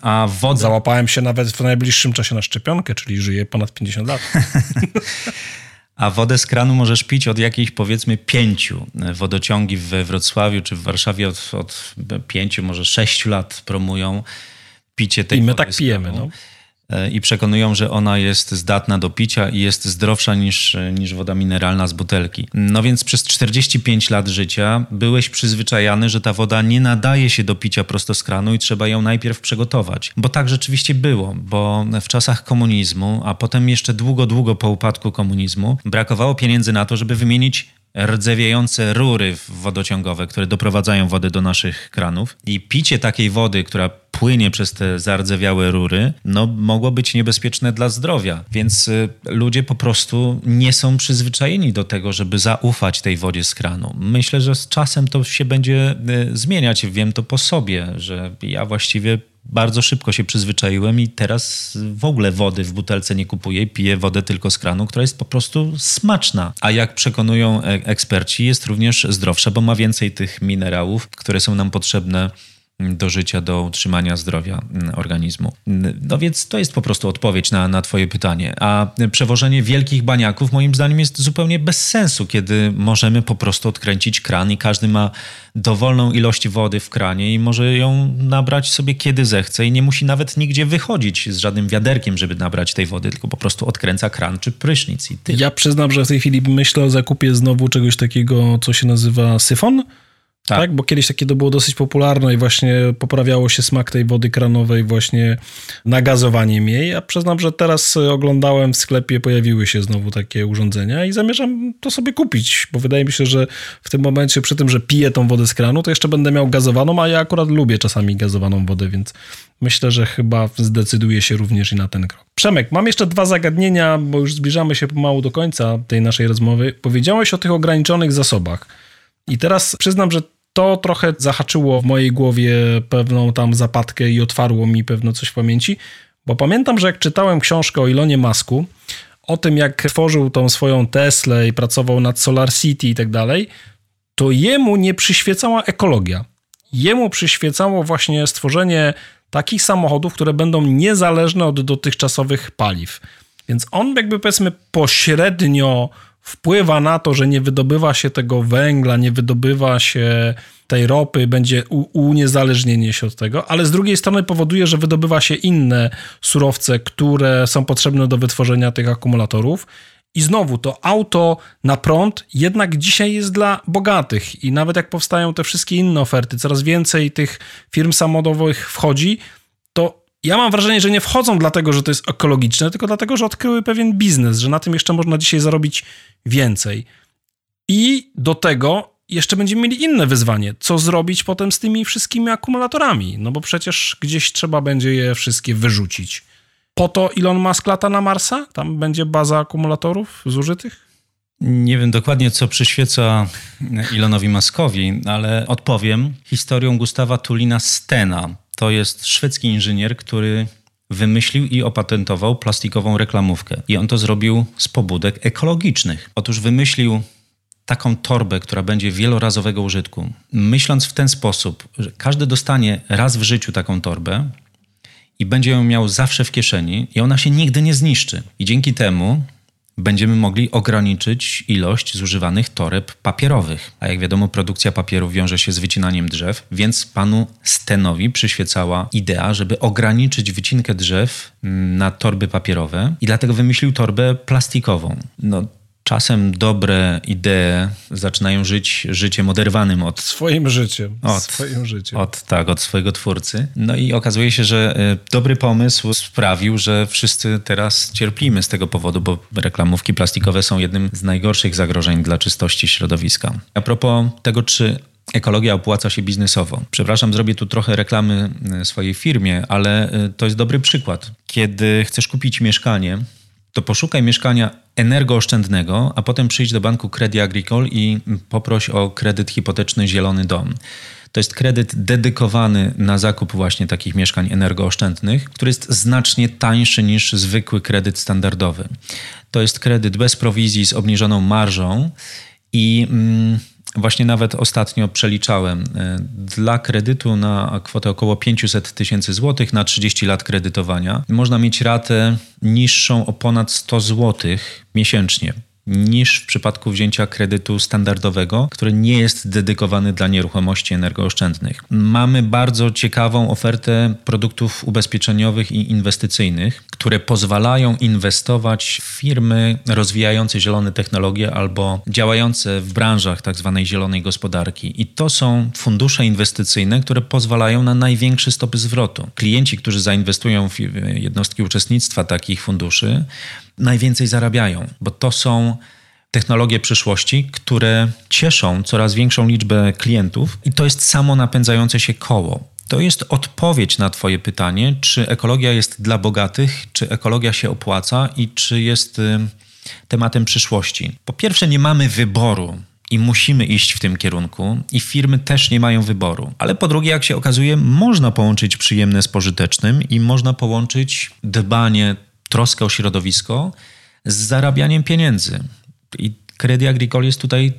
a woda... Załapałem się nawet w najbliższym czasie na szczepionkę, czyli żyję ponad 50 lat. a wodę z kranu możesz pić od jakiejś powiedzmy pięciu. Wodociągi we Wrocławiu czy w Warszawie od, od pięciu, może sześciu lat promują picie tej I my wody tak pijemy, no. E, i przekonują, że ona jest zdatna do picia i jest zdrowsza niż, niż woda mineralna z butelki. No więc przez 45 lat życia byłeś przyzwyczajany, że ta woda nie nadaje się do picia prosto z kranu i trzeba ją najpierw przygotować. Bo tak rzeczywiście było, bo w czasach komunizmu, a potem jeszcze długo, długo po upadku komunizmu, brakowało pieniędzy na to, żeby wymienić rdzewiejące rury wodociągowe, które doprowadzają wodę do naszych kranów. I picie takiej wody, która płynie przez te zardzewiałe rury, no mogło być niebezpieczne dla zdrowia. Więc y, ludzie po prostu nie są przyzwyczajeni do tego, żeby zaufać tej wodzie z kranu. Myślę, że z czasem to się będzie y, zmieniać. Wiem to po sobie, że ja właściwie bardzo szybko się przyzwyczaiłem i teraz w ogóle wody w butelce nie kupuję, piję wodę tylko z kranu, która jest po prostu smaczna. A jak przekonują e, eksperci, jest również zdrowsza, bo ma więcej tych minerałów, które są nam potrzebne do życia, do utrzymania zdrowia mm, organizmu. No więc to jest po prostu odpowiedź na, na Twoje pytanie. A przewożenie wielkich baniaków, moim zdaniem, jest zupełnie bez sensu, kiedy możemy po prostu odkręcić kran i każdy ma dowolną ilość wody w kranie i może ją nabrać sobie kiedy zechce i nie musi nawet nigdzie wychodzić z żadnym wiaderkiem, żeby nabrać tej wody, tylko po prostu odkręca kran czy prysznic i tyle. Ja przyznam, że w tej chwili myślę o zakupie znowu czegoś takiego, co się nazywa syfon tak. tak. Bo kiedyś takie to było dosyć popularne i właśnie poprawiało się smak tej wody kranowej właśnie nagazowaniem jej, a przyznam, że teraz oglądałem w sklepie, pojawiły się znowu takie urządzenia i zamierzam to sobie kupić, bo wydaje mi się, że w tym momencie przy tym, że piję tą wodę z kranu, to jeszcze będę miał gazowaną, a ja akurat lubię czasami gazowaną wodę, więc myślę, że chyba zdecyduję się również i na ten krok. Przemek, mam jeszcze dwa zagadnienia, bo już zbliżamy się pomału do końca tej naszej rozmowy. Powiedziałeś o tych ograniczonych zasobach. I teraz przyznam, że to trochę zahaczyło w mojej głowie pewną tam zapadkę i otwarło mi pewno coś w pamięci, bo pamiętam, że jak czytałem książkę o Ilonie Masku, o tym jak tworzył tą swoją Teslę i pracował nad Solar City i tak dalej, to jemu nie przyświecała ekologia. Jemu przyświecało właśnie stworzenie takich samochodów, które będą niezależne od dotychczasowych paliw. Więc on jakby powiedzmy pośrednio wpływa na to, że nie wydobywa się tego węgla, nie wydobywa się tej ropy, będzie uniezależnienie się od tego, ale z drugiej strony powoduje, że wydobywa się inne surowce, które są potrzebne do wytworzenia tych akumulatorów. I znowu to auto na prąd jednak dzisiaj jest dla bogatych i nawet jak powstają te wszystkie inne oferty, coraz więcej tych firm samochodowych wchodzi, ja mam wrażenie, że nie wchodzą dlatego, że to jest ekologiczne, tylko dlatego, że odkryły pewien biznes, że na tym jeszcze można dzisiaj zarobić więcej. I do tego jeszcze będziemy mieli inne wyzwanie. Co zrobić potem z tymi wszystkimi akumulatorami? No bo przecież gdzieś trzeba będzie je wszystkie wyrzucić. Po to Elon Musk lata na Marsa? Tam będzie baza akumulatorów zużytych? Nie wiem dokładnie, co przyświeca Elonowi Muskowi, ale odpowiem historią Gustawa Tulina Stena. To jest szwedzki inżynier, który wymyślił i opatentował plastikową reklamówkę. I on to zrobił z pobudek ekologicznych. Otóż wymyślił taką torbę, która będzie wielorazowego użytku, myśląc w ten sposób, że każdy dostanie raz w życiu taką torbę i będzie ją miał zawsze w kieszeni i ona się nigdy nie zniszczy. I dzięki temu będziemy mogli ograniczyć ilość zużywanych toreb papierowych. A jak wiadomo, produkcja papieru wiąże się z wycinaniem drzew, więc panu Stenowi przyświecała idea, żeby ograniczyć wycinkę drzew na torby papierowe i dlatego wymyślił torbę plastikową. No, czasem dobre idee zaczynają żyć życiem oderwanym od swoim życiem. Od, swoim życiem. Od, tak, od swojego twórcy. No i okazuje się, że e, dobry pomysł sprawił, że wszyscy teraz cierpimy z tego powodu, bo reklamówki plastikowe są jednym z najgorszych zagrożeń dla czystości środowiska. A propos tego, czy ekologia opłaca się biznesowo. Przepraszam, zrobię tu trochę reklamy e, swojej firmie, ale e, to jest dobry przykład. Kiedy chcesz kupić mieszkanie, to poszukaj mieszkania energooszczędnego, a potem przyjdź do banku Credit Agricole i poproś o kredyt hipoteczny Zielony Dom. To jest kredyt dedykowany na zakup właśnie takich mieszkań energooszczędnych, który jest znacznie tańszy niż zwykły kredyt standardowy. To jest kredyt bez prowizji z obniżoną marżą i. Mm, Właśnie nawet ostatnio przeliczałem. E, dla kredytu na kwotę około 500 tysięcy złotych na 30 lat kredytowania można mieć ratę niższą o ponad 100 złotych miesięcznie niż w przypadku wzięcia kredytu standardowego, który nie jest dedykowany dla nieruchomości energooszczędnych. Mamy bardzo ciekawą ofertę produktów ubezpieczeniowych i inwestycyjnych, które pozwalają inwestować w firmy rozwijające zielone technologie albo działające w branżach tzw. Tak zielonej gospodarki. I to są fundusze inwestycyjne, które pozwalają na największy stopy zwrotu. Klienci, którzy zainwestują w jednostki uczestnictwa takich funduszy, najwięcej zarabiają, bo to są technologie przyszłości, które cieszą coraz większą liczbę klientów i to jest samo napędzające się koło. To jest odpowiedź na Twoje pytanie, czy ekologia jest dla bogatych, czy ekologia się opłaca i czy jest y, tematem przyszłości. Po pierwsze, nie mamy wyboru i musimy iść w tym kierunku, i firmy też nie mają wyboru. Ale po drugie, jak się okazuje, można połączyć przyjemne z pożytecznym i można połączyć dbanie troskę o środowisko z zarabianiem pieniędzy. I Credit Agricole jest tutaj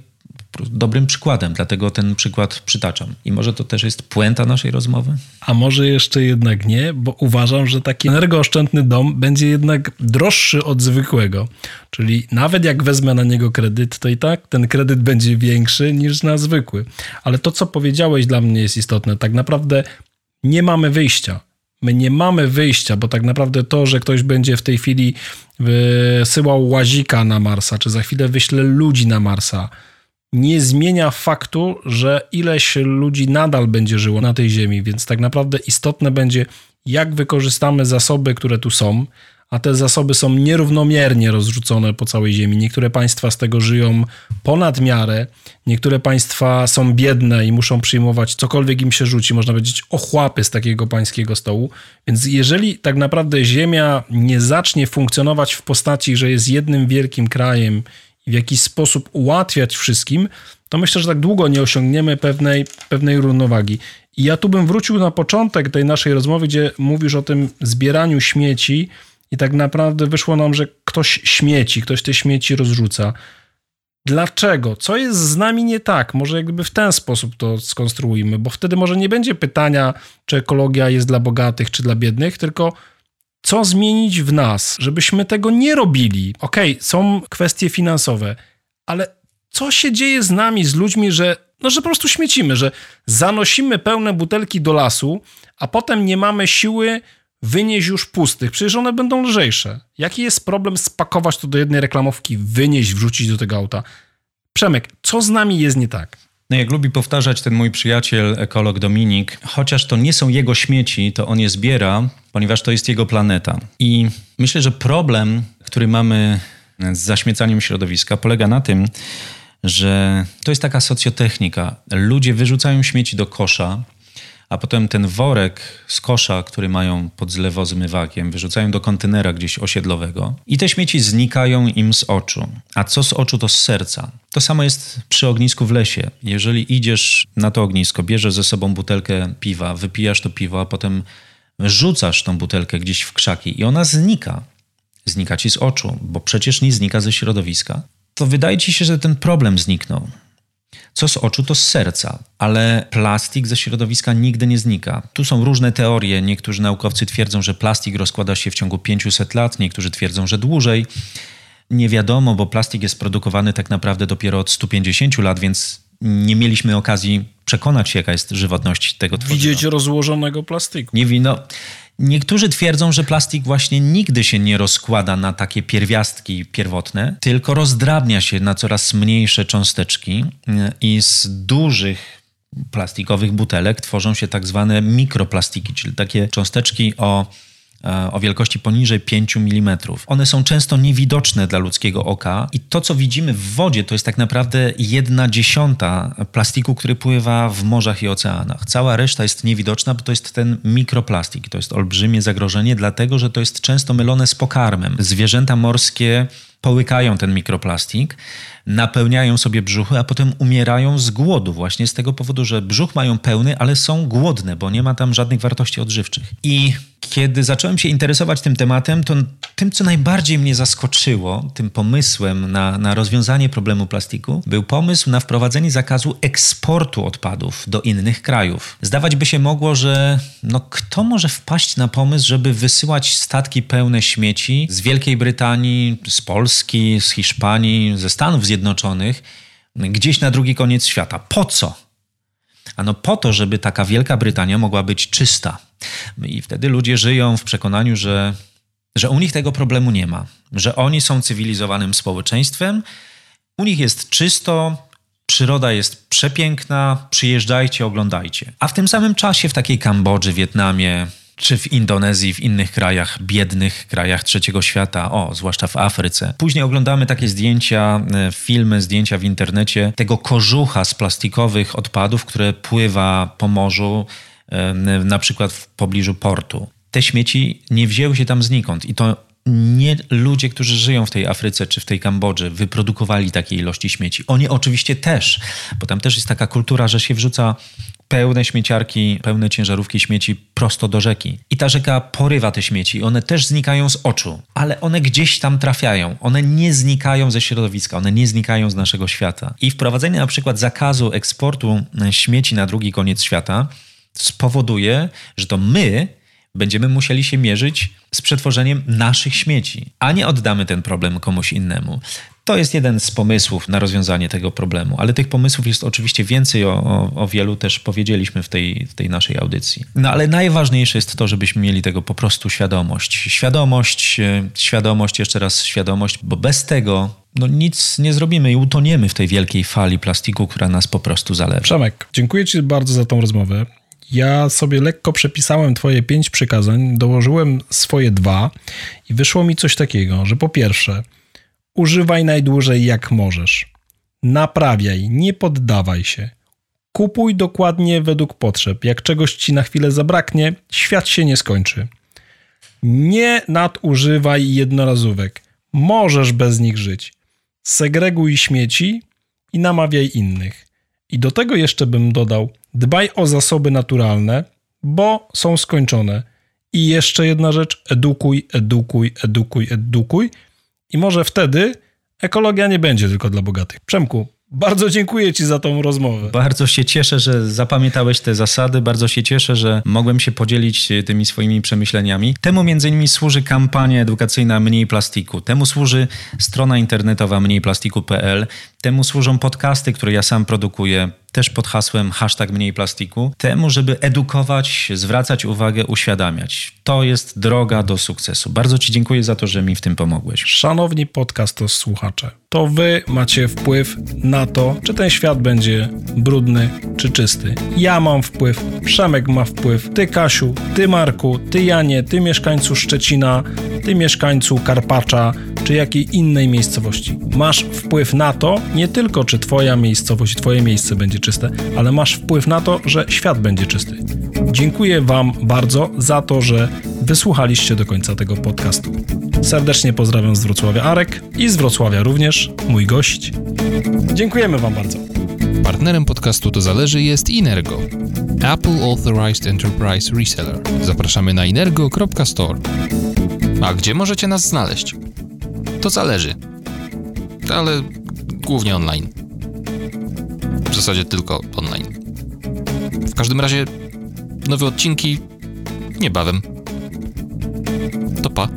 dobrym przykładem, dlatego ten przykład przytaczam. I może to też jest puenta naszej rozmowy? A może jeszcze jednak nie, bo uważam, że taki energooszczędny dom będzie jednak droższy od zwykłego. Czyli nawet jak wezmę na niego kredyt, to i tak ten kredyt będzie większy niż na zwykły. Ale to, co powiedziałeś, dla mnie jest istotne. Tak naprawdę nie mamy wyjścia. My nie mamy wyjścia, bo tak naprawdę to, że ktoś będzie w tej chwili wysyłał łazika na Marsa, czy za chwilę wyśle ludzi na Marsa, nie zmienia faktu, że ileś ludzi nadal będzie żyło na tej Ziemi, więc tak naprawdę istotne będzie, jak wykorzystamy zasoby, które tu są, a te zasoby są nierównomiernie rozrzucone po całej Ziemi. Niektóre państwa z tego żyją ponad miarę, niektóre państwa są biedne i muszą przyjmować cokolwiek im się rzuci, można powiedzieć ochłapy z takiego pańskiego stołu. Więc jeżeli tak naprawdę Ziemia nie zacznie funkcjonować w postaci, że jest jednym wielkim krajem i w jakiś sposób ułatwiać wszystkim, to myślę, że tak długo nie osiągniemy pewnej, pewnej równowagi. I ja tu bym wrócił na początek tej naszej rozmowy, gdzie mówisz o tym zbieraniu śmieci, i tak naprawdę wyszło nam, że ktoś śmieci, ktoś te śmieci rozrzuca. Dlaczego? Co jest z nami nie tak? Może jakby w ten sposób to skonstruujmy, bo wtedy może nie będzie pytania, czy ekologia jest dla bogatych, czy dla biednych, tylko co zmienić w nas, żebyśmy tego nie robili. Okej, okay, są kwestie finansowe, ale co się dzieje z nami, z ludźmi, że, no, że po prostu śmiecimy, że zanosimy pełne butelki do lasu, a potem nie mamy siły wynieść już pustych, przecież one będą lżejsze. Jaki jest problem spakować to do jednej reklamówki, wynieść, wrzucić do tego auta? Przemek, co z nami jest nie tak? No jak lubi powtarzać ten mój przyjaciel, ekolog Dominik, chociaż to nie są jego śmieci, to on je zbiera, ponieważ to jest jego planeta. I myślę, że problem, który mamy z zaśmiecaniem środowiska, polega na tym, że to jest taka socjotechnika. Ludzie wyrzucają śmieci do kosza, a potem ten worek z kosza, który mają pod zlewozmywakiem, wyrzucają do kontenera gdzieś osiedlowego i te śmieci znikają im z oczu. A co z oczu, to z serca. To samo jest przy ognisku w lesie. Jeżeli idziesz na to ognisko, bierzesz ze sobą butelkę piwa, wypijasz to piwo, a potem rzucasz tą butelkę gdzieś w krzaki i ona znika. Znika ci z oczu, bo przecież nie znika ze środowiska. To wydaje ci się, że ten problem zniknął. Co z oczu, to z serca, ale plastik ze środowiska nigdy nie znika. Tu są różne teorie. Niektórzy naukowcy twierdzą, że plastik rozkłada się w ciągu 500 lat, niektórzy twierdzą, że dłużej. Nie wiadomo, bo plastik jest produkowany tak naprawdę dopiero od 150 lat, więc nie mieliśmy okazji przekonać się, jaka jest żywotność tego tworzywa. Widzieć rozłożonego plastiku. Nie wino. Niektórzy twierdzą, że plastik właśnie nigdy się nie rozkłada na takie pierwiastki pierwotne, tylko rozdrabnia się na coraz mniejsze cząsteczki i z dużych plastikowych butelek tworzą się tak zwane mikroplastiki, czyli takie cząsteczki o o wielkości poniżej 5 mm. One są często niewidoczne dla ludzkiego oka i to, co widzimy w wodzie, to jest tak naprawdę jedna dziesiąta plastiku, który pływa w morzach i oceanach. Cała reszta jest niewidoczna, bo to jest ten mikroplastik. To jest olbrzymie zagrożenie, dlatego że to jest często mylone z pokarmem. Zwierzęta morskie połykają ten mikroplastik, napełniają sobie brzuchy, a potem umierają z głodu, właśnie z tego powodu, że brzuch mają pełny, ale są głodne, bo nie ma tam żadnych wartości odżywczych. I kiedy zacząłem się interesować tym tematem, to tym, co najbardziej mnie zaskoczyło, tym pomysłem na, na rozwiązanie problemu plastiku, był pomysł na wprowadzenie zakazu eksportu odpadów do innych krajów. Zdawać by się mogło, że no, kto może wpaść na pomysł, żeby wysyłać statki pełne śmieci z Wielkiej Brytanii, z Polski, z Hiszpanii, ze Stanów Zjednoczonych, gdzieś na drugi koniec świata. Po co? Ano po to, żeby taka Wielka Brytania mogła być czysta. I wtedy ludzie żyją w przekonaniu, że, że u nich tego problemu nie ma, że oni są cywilizowanym społeczeństwem, u nich jest czysto, przyroda jest przepiękna, przyjeżdżajcie, oglądajcie. A w tym samym czasie w takiej Kambodży, Wietnamie, czy w Indonezji, w innych krajach, biednych krajach trzeciego świata, o, zwłaszcza w Afryce. Później oglądamy takie zdjęcia, e, filmy, zdjęcia w internecie tego kożucha z plastikowych odpadów, które pływa po morzu, e, na przykład w pobliżu portu. Te śmieci nie wzięły się tam znikąd i to nie ludzie, którzy żyją w tej Afryce czy w tej Kambodży, wyprodukowali takiej ilości śmieci. Oni oczywiście też, bo tam też jest taka kultura, że się wrzuca pełne śmieciarki, pełne ciężarówki śmieci prosto do rzeki. I ta rzeka porywa te śmieci. One też znikają z oczu, ale one gdzieś tam trafiają. One nie znikają ze środowiska, one nie znikają z naszego świata. I wprowadzenie na przykład zakazu eksportu śmieci na drugi koniec świata spowoduje, że to my będziemy musieli się mierzyć z przetworzeniem naszych śmieci, a nie oddamy ten problem komuś innemu. To jest jeden z pomysłów na rozwiązanie tego problemu, ale tych pomysłów jest oczywiście więcej, o, o, o, wielu też powiedzieliśmy w tej, w tej naszej audycji. No ale najważniejsze jest to, żebyśmy mieli tego po prostu świadomość. Świadomość, e, świadomość, jeszcze raz świadomość, bo bez tego no nic nie zrobimy i utoniemy w tej wielkiej fali plastiku, która nas po prostu zalewa. Przemek, dziękuję Ci bardzo za tą rozmowę. Ja sobie lekko przepisałem Twoje pięć przykazań, dołożyłem swoje dwa i wyszło mi coś takiego, że po pierwsze, używaj najdłużej jak możesz. Naprawiaj, nie poddawaj się. Kupuj dokładnie według potrzeb. Jak czegoś ci na chwilę zabraknie, świat się nie skończy. Nie nadużywaj jednorazówek. Możesz bez nich żyć. Segreguj śmieci i namawiaj innych. I do tego jeszcze bym dodał: dbaj o zasoby naturalne, bo są skończone. I jeszcze jedna rzecz: edukuj, edukuj, edukuj, edukuj. I może wtedy ekologia nie będzie tylko dla bogatych. Przemku, bardzo dziękuję Ci za tą rozmowę. Bardzo się cieszę, że zapamiętałeś te zasady. Bardzo się cieszę, że mogłem się podzielić tymi swoimi przemyśleniami. Temu między innymi służy kampania edukacyjna Mniej Plastiku. Temu służy strona internetowa mniejplastiku.pl. Temu służą podcasty, które ja sam produkuję też pod hasłem hashtag mniej plastiku, temu, żeby edukować, zwracać uwagę, uświadamiać. To jest droga do sukcesu. Bardzo Ci dziękuję za to, że mi w tym pomogłeś. Szanowni podcast to słuchacze, to Wy macie wpływ na to, czy ten świat będzie brudny czy czysty. Ja mam wpływ, Przemek ma wpływ, Ty Kasiu, Ty Marku, Ty Janie, Ty mieszkańcu Szczecina, Ty mieszkańcu Karpacza, czy jakiej innej miejscowości. Masz wpływ na to, nie tylko czy Twoja miejscowość, Twoje miejsce będzie czyste, ale masz wpływ na to, że świat będzie czysty. Dziękuję Wam bardzo za to, że wysłuchaliście do końca tego podcastu. Serdecznie pozdrawiam z Wrocławia Arek i z Wrocławia również mój gość. Dziękujemy Wam bardzo. Partnerem podcastu To Zależy jest Inergo, Apple Authorized Enterprise Reseller. Zapraszamy na inergo.store. A gdzie możecie nas znaleźć? To zależy. Ale głównie online. W zasadzie tylko online. W każdym razie nowe odcinki niebawem. To pa.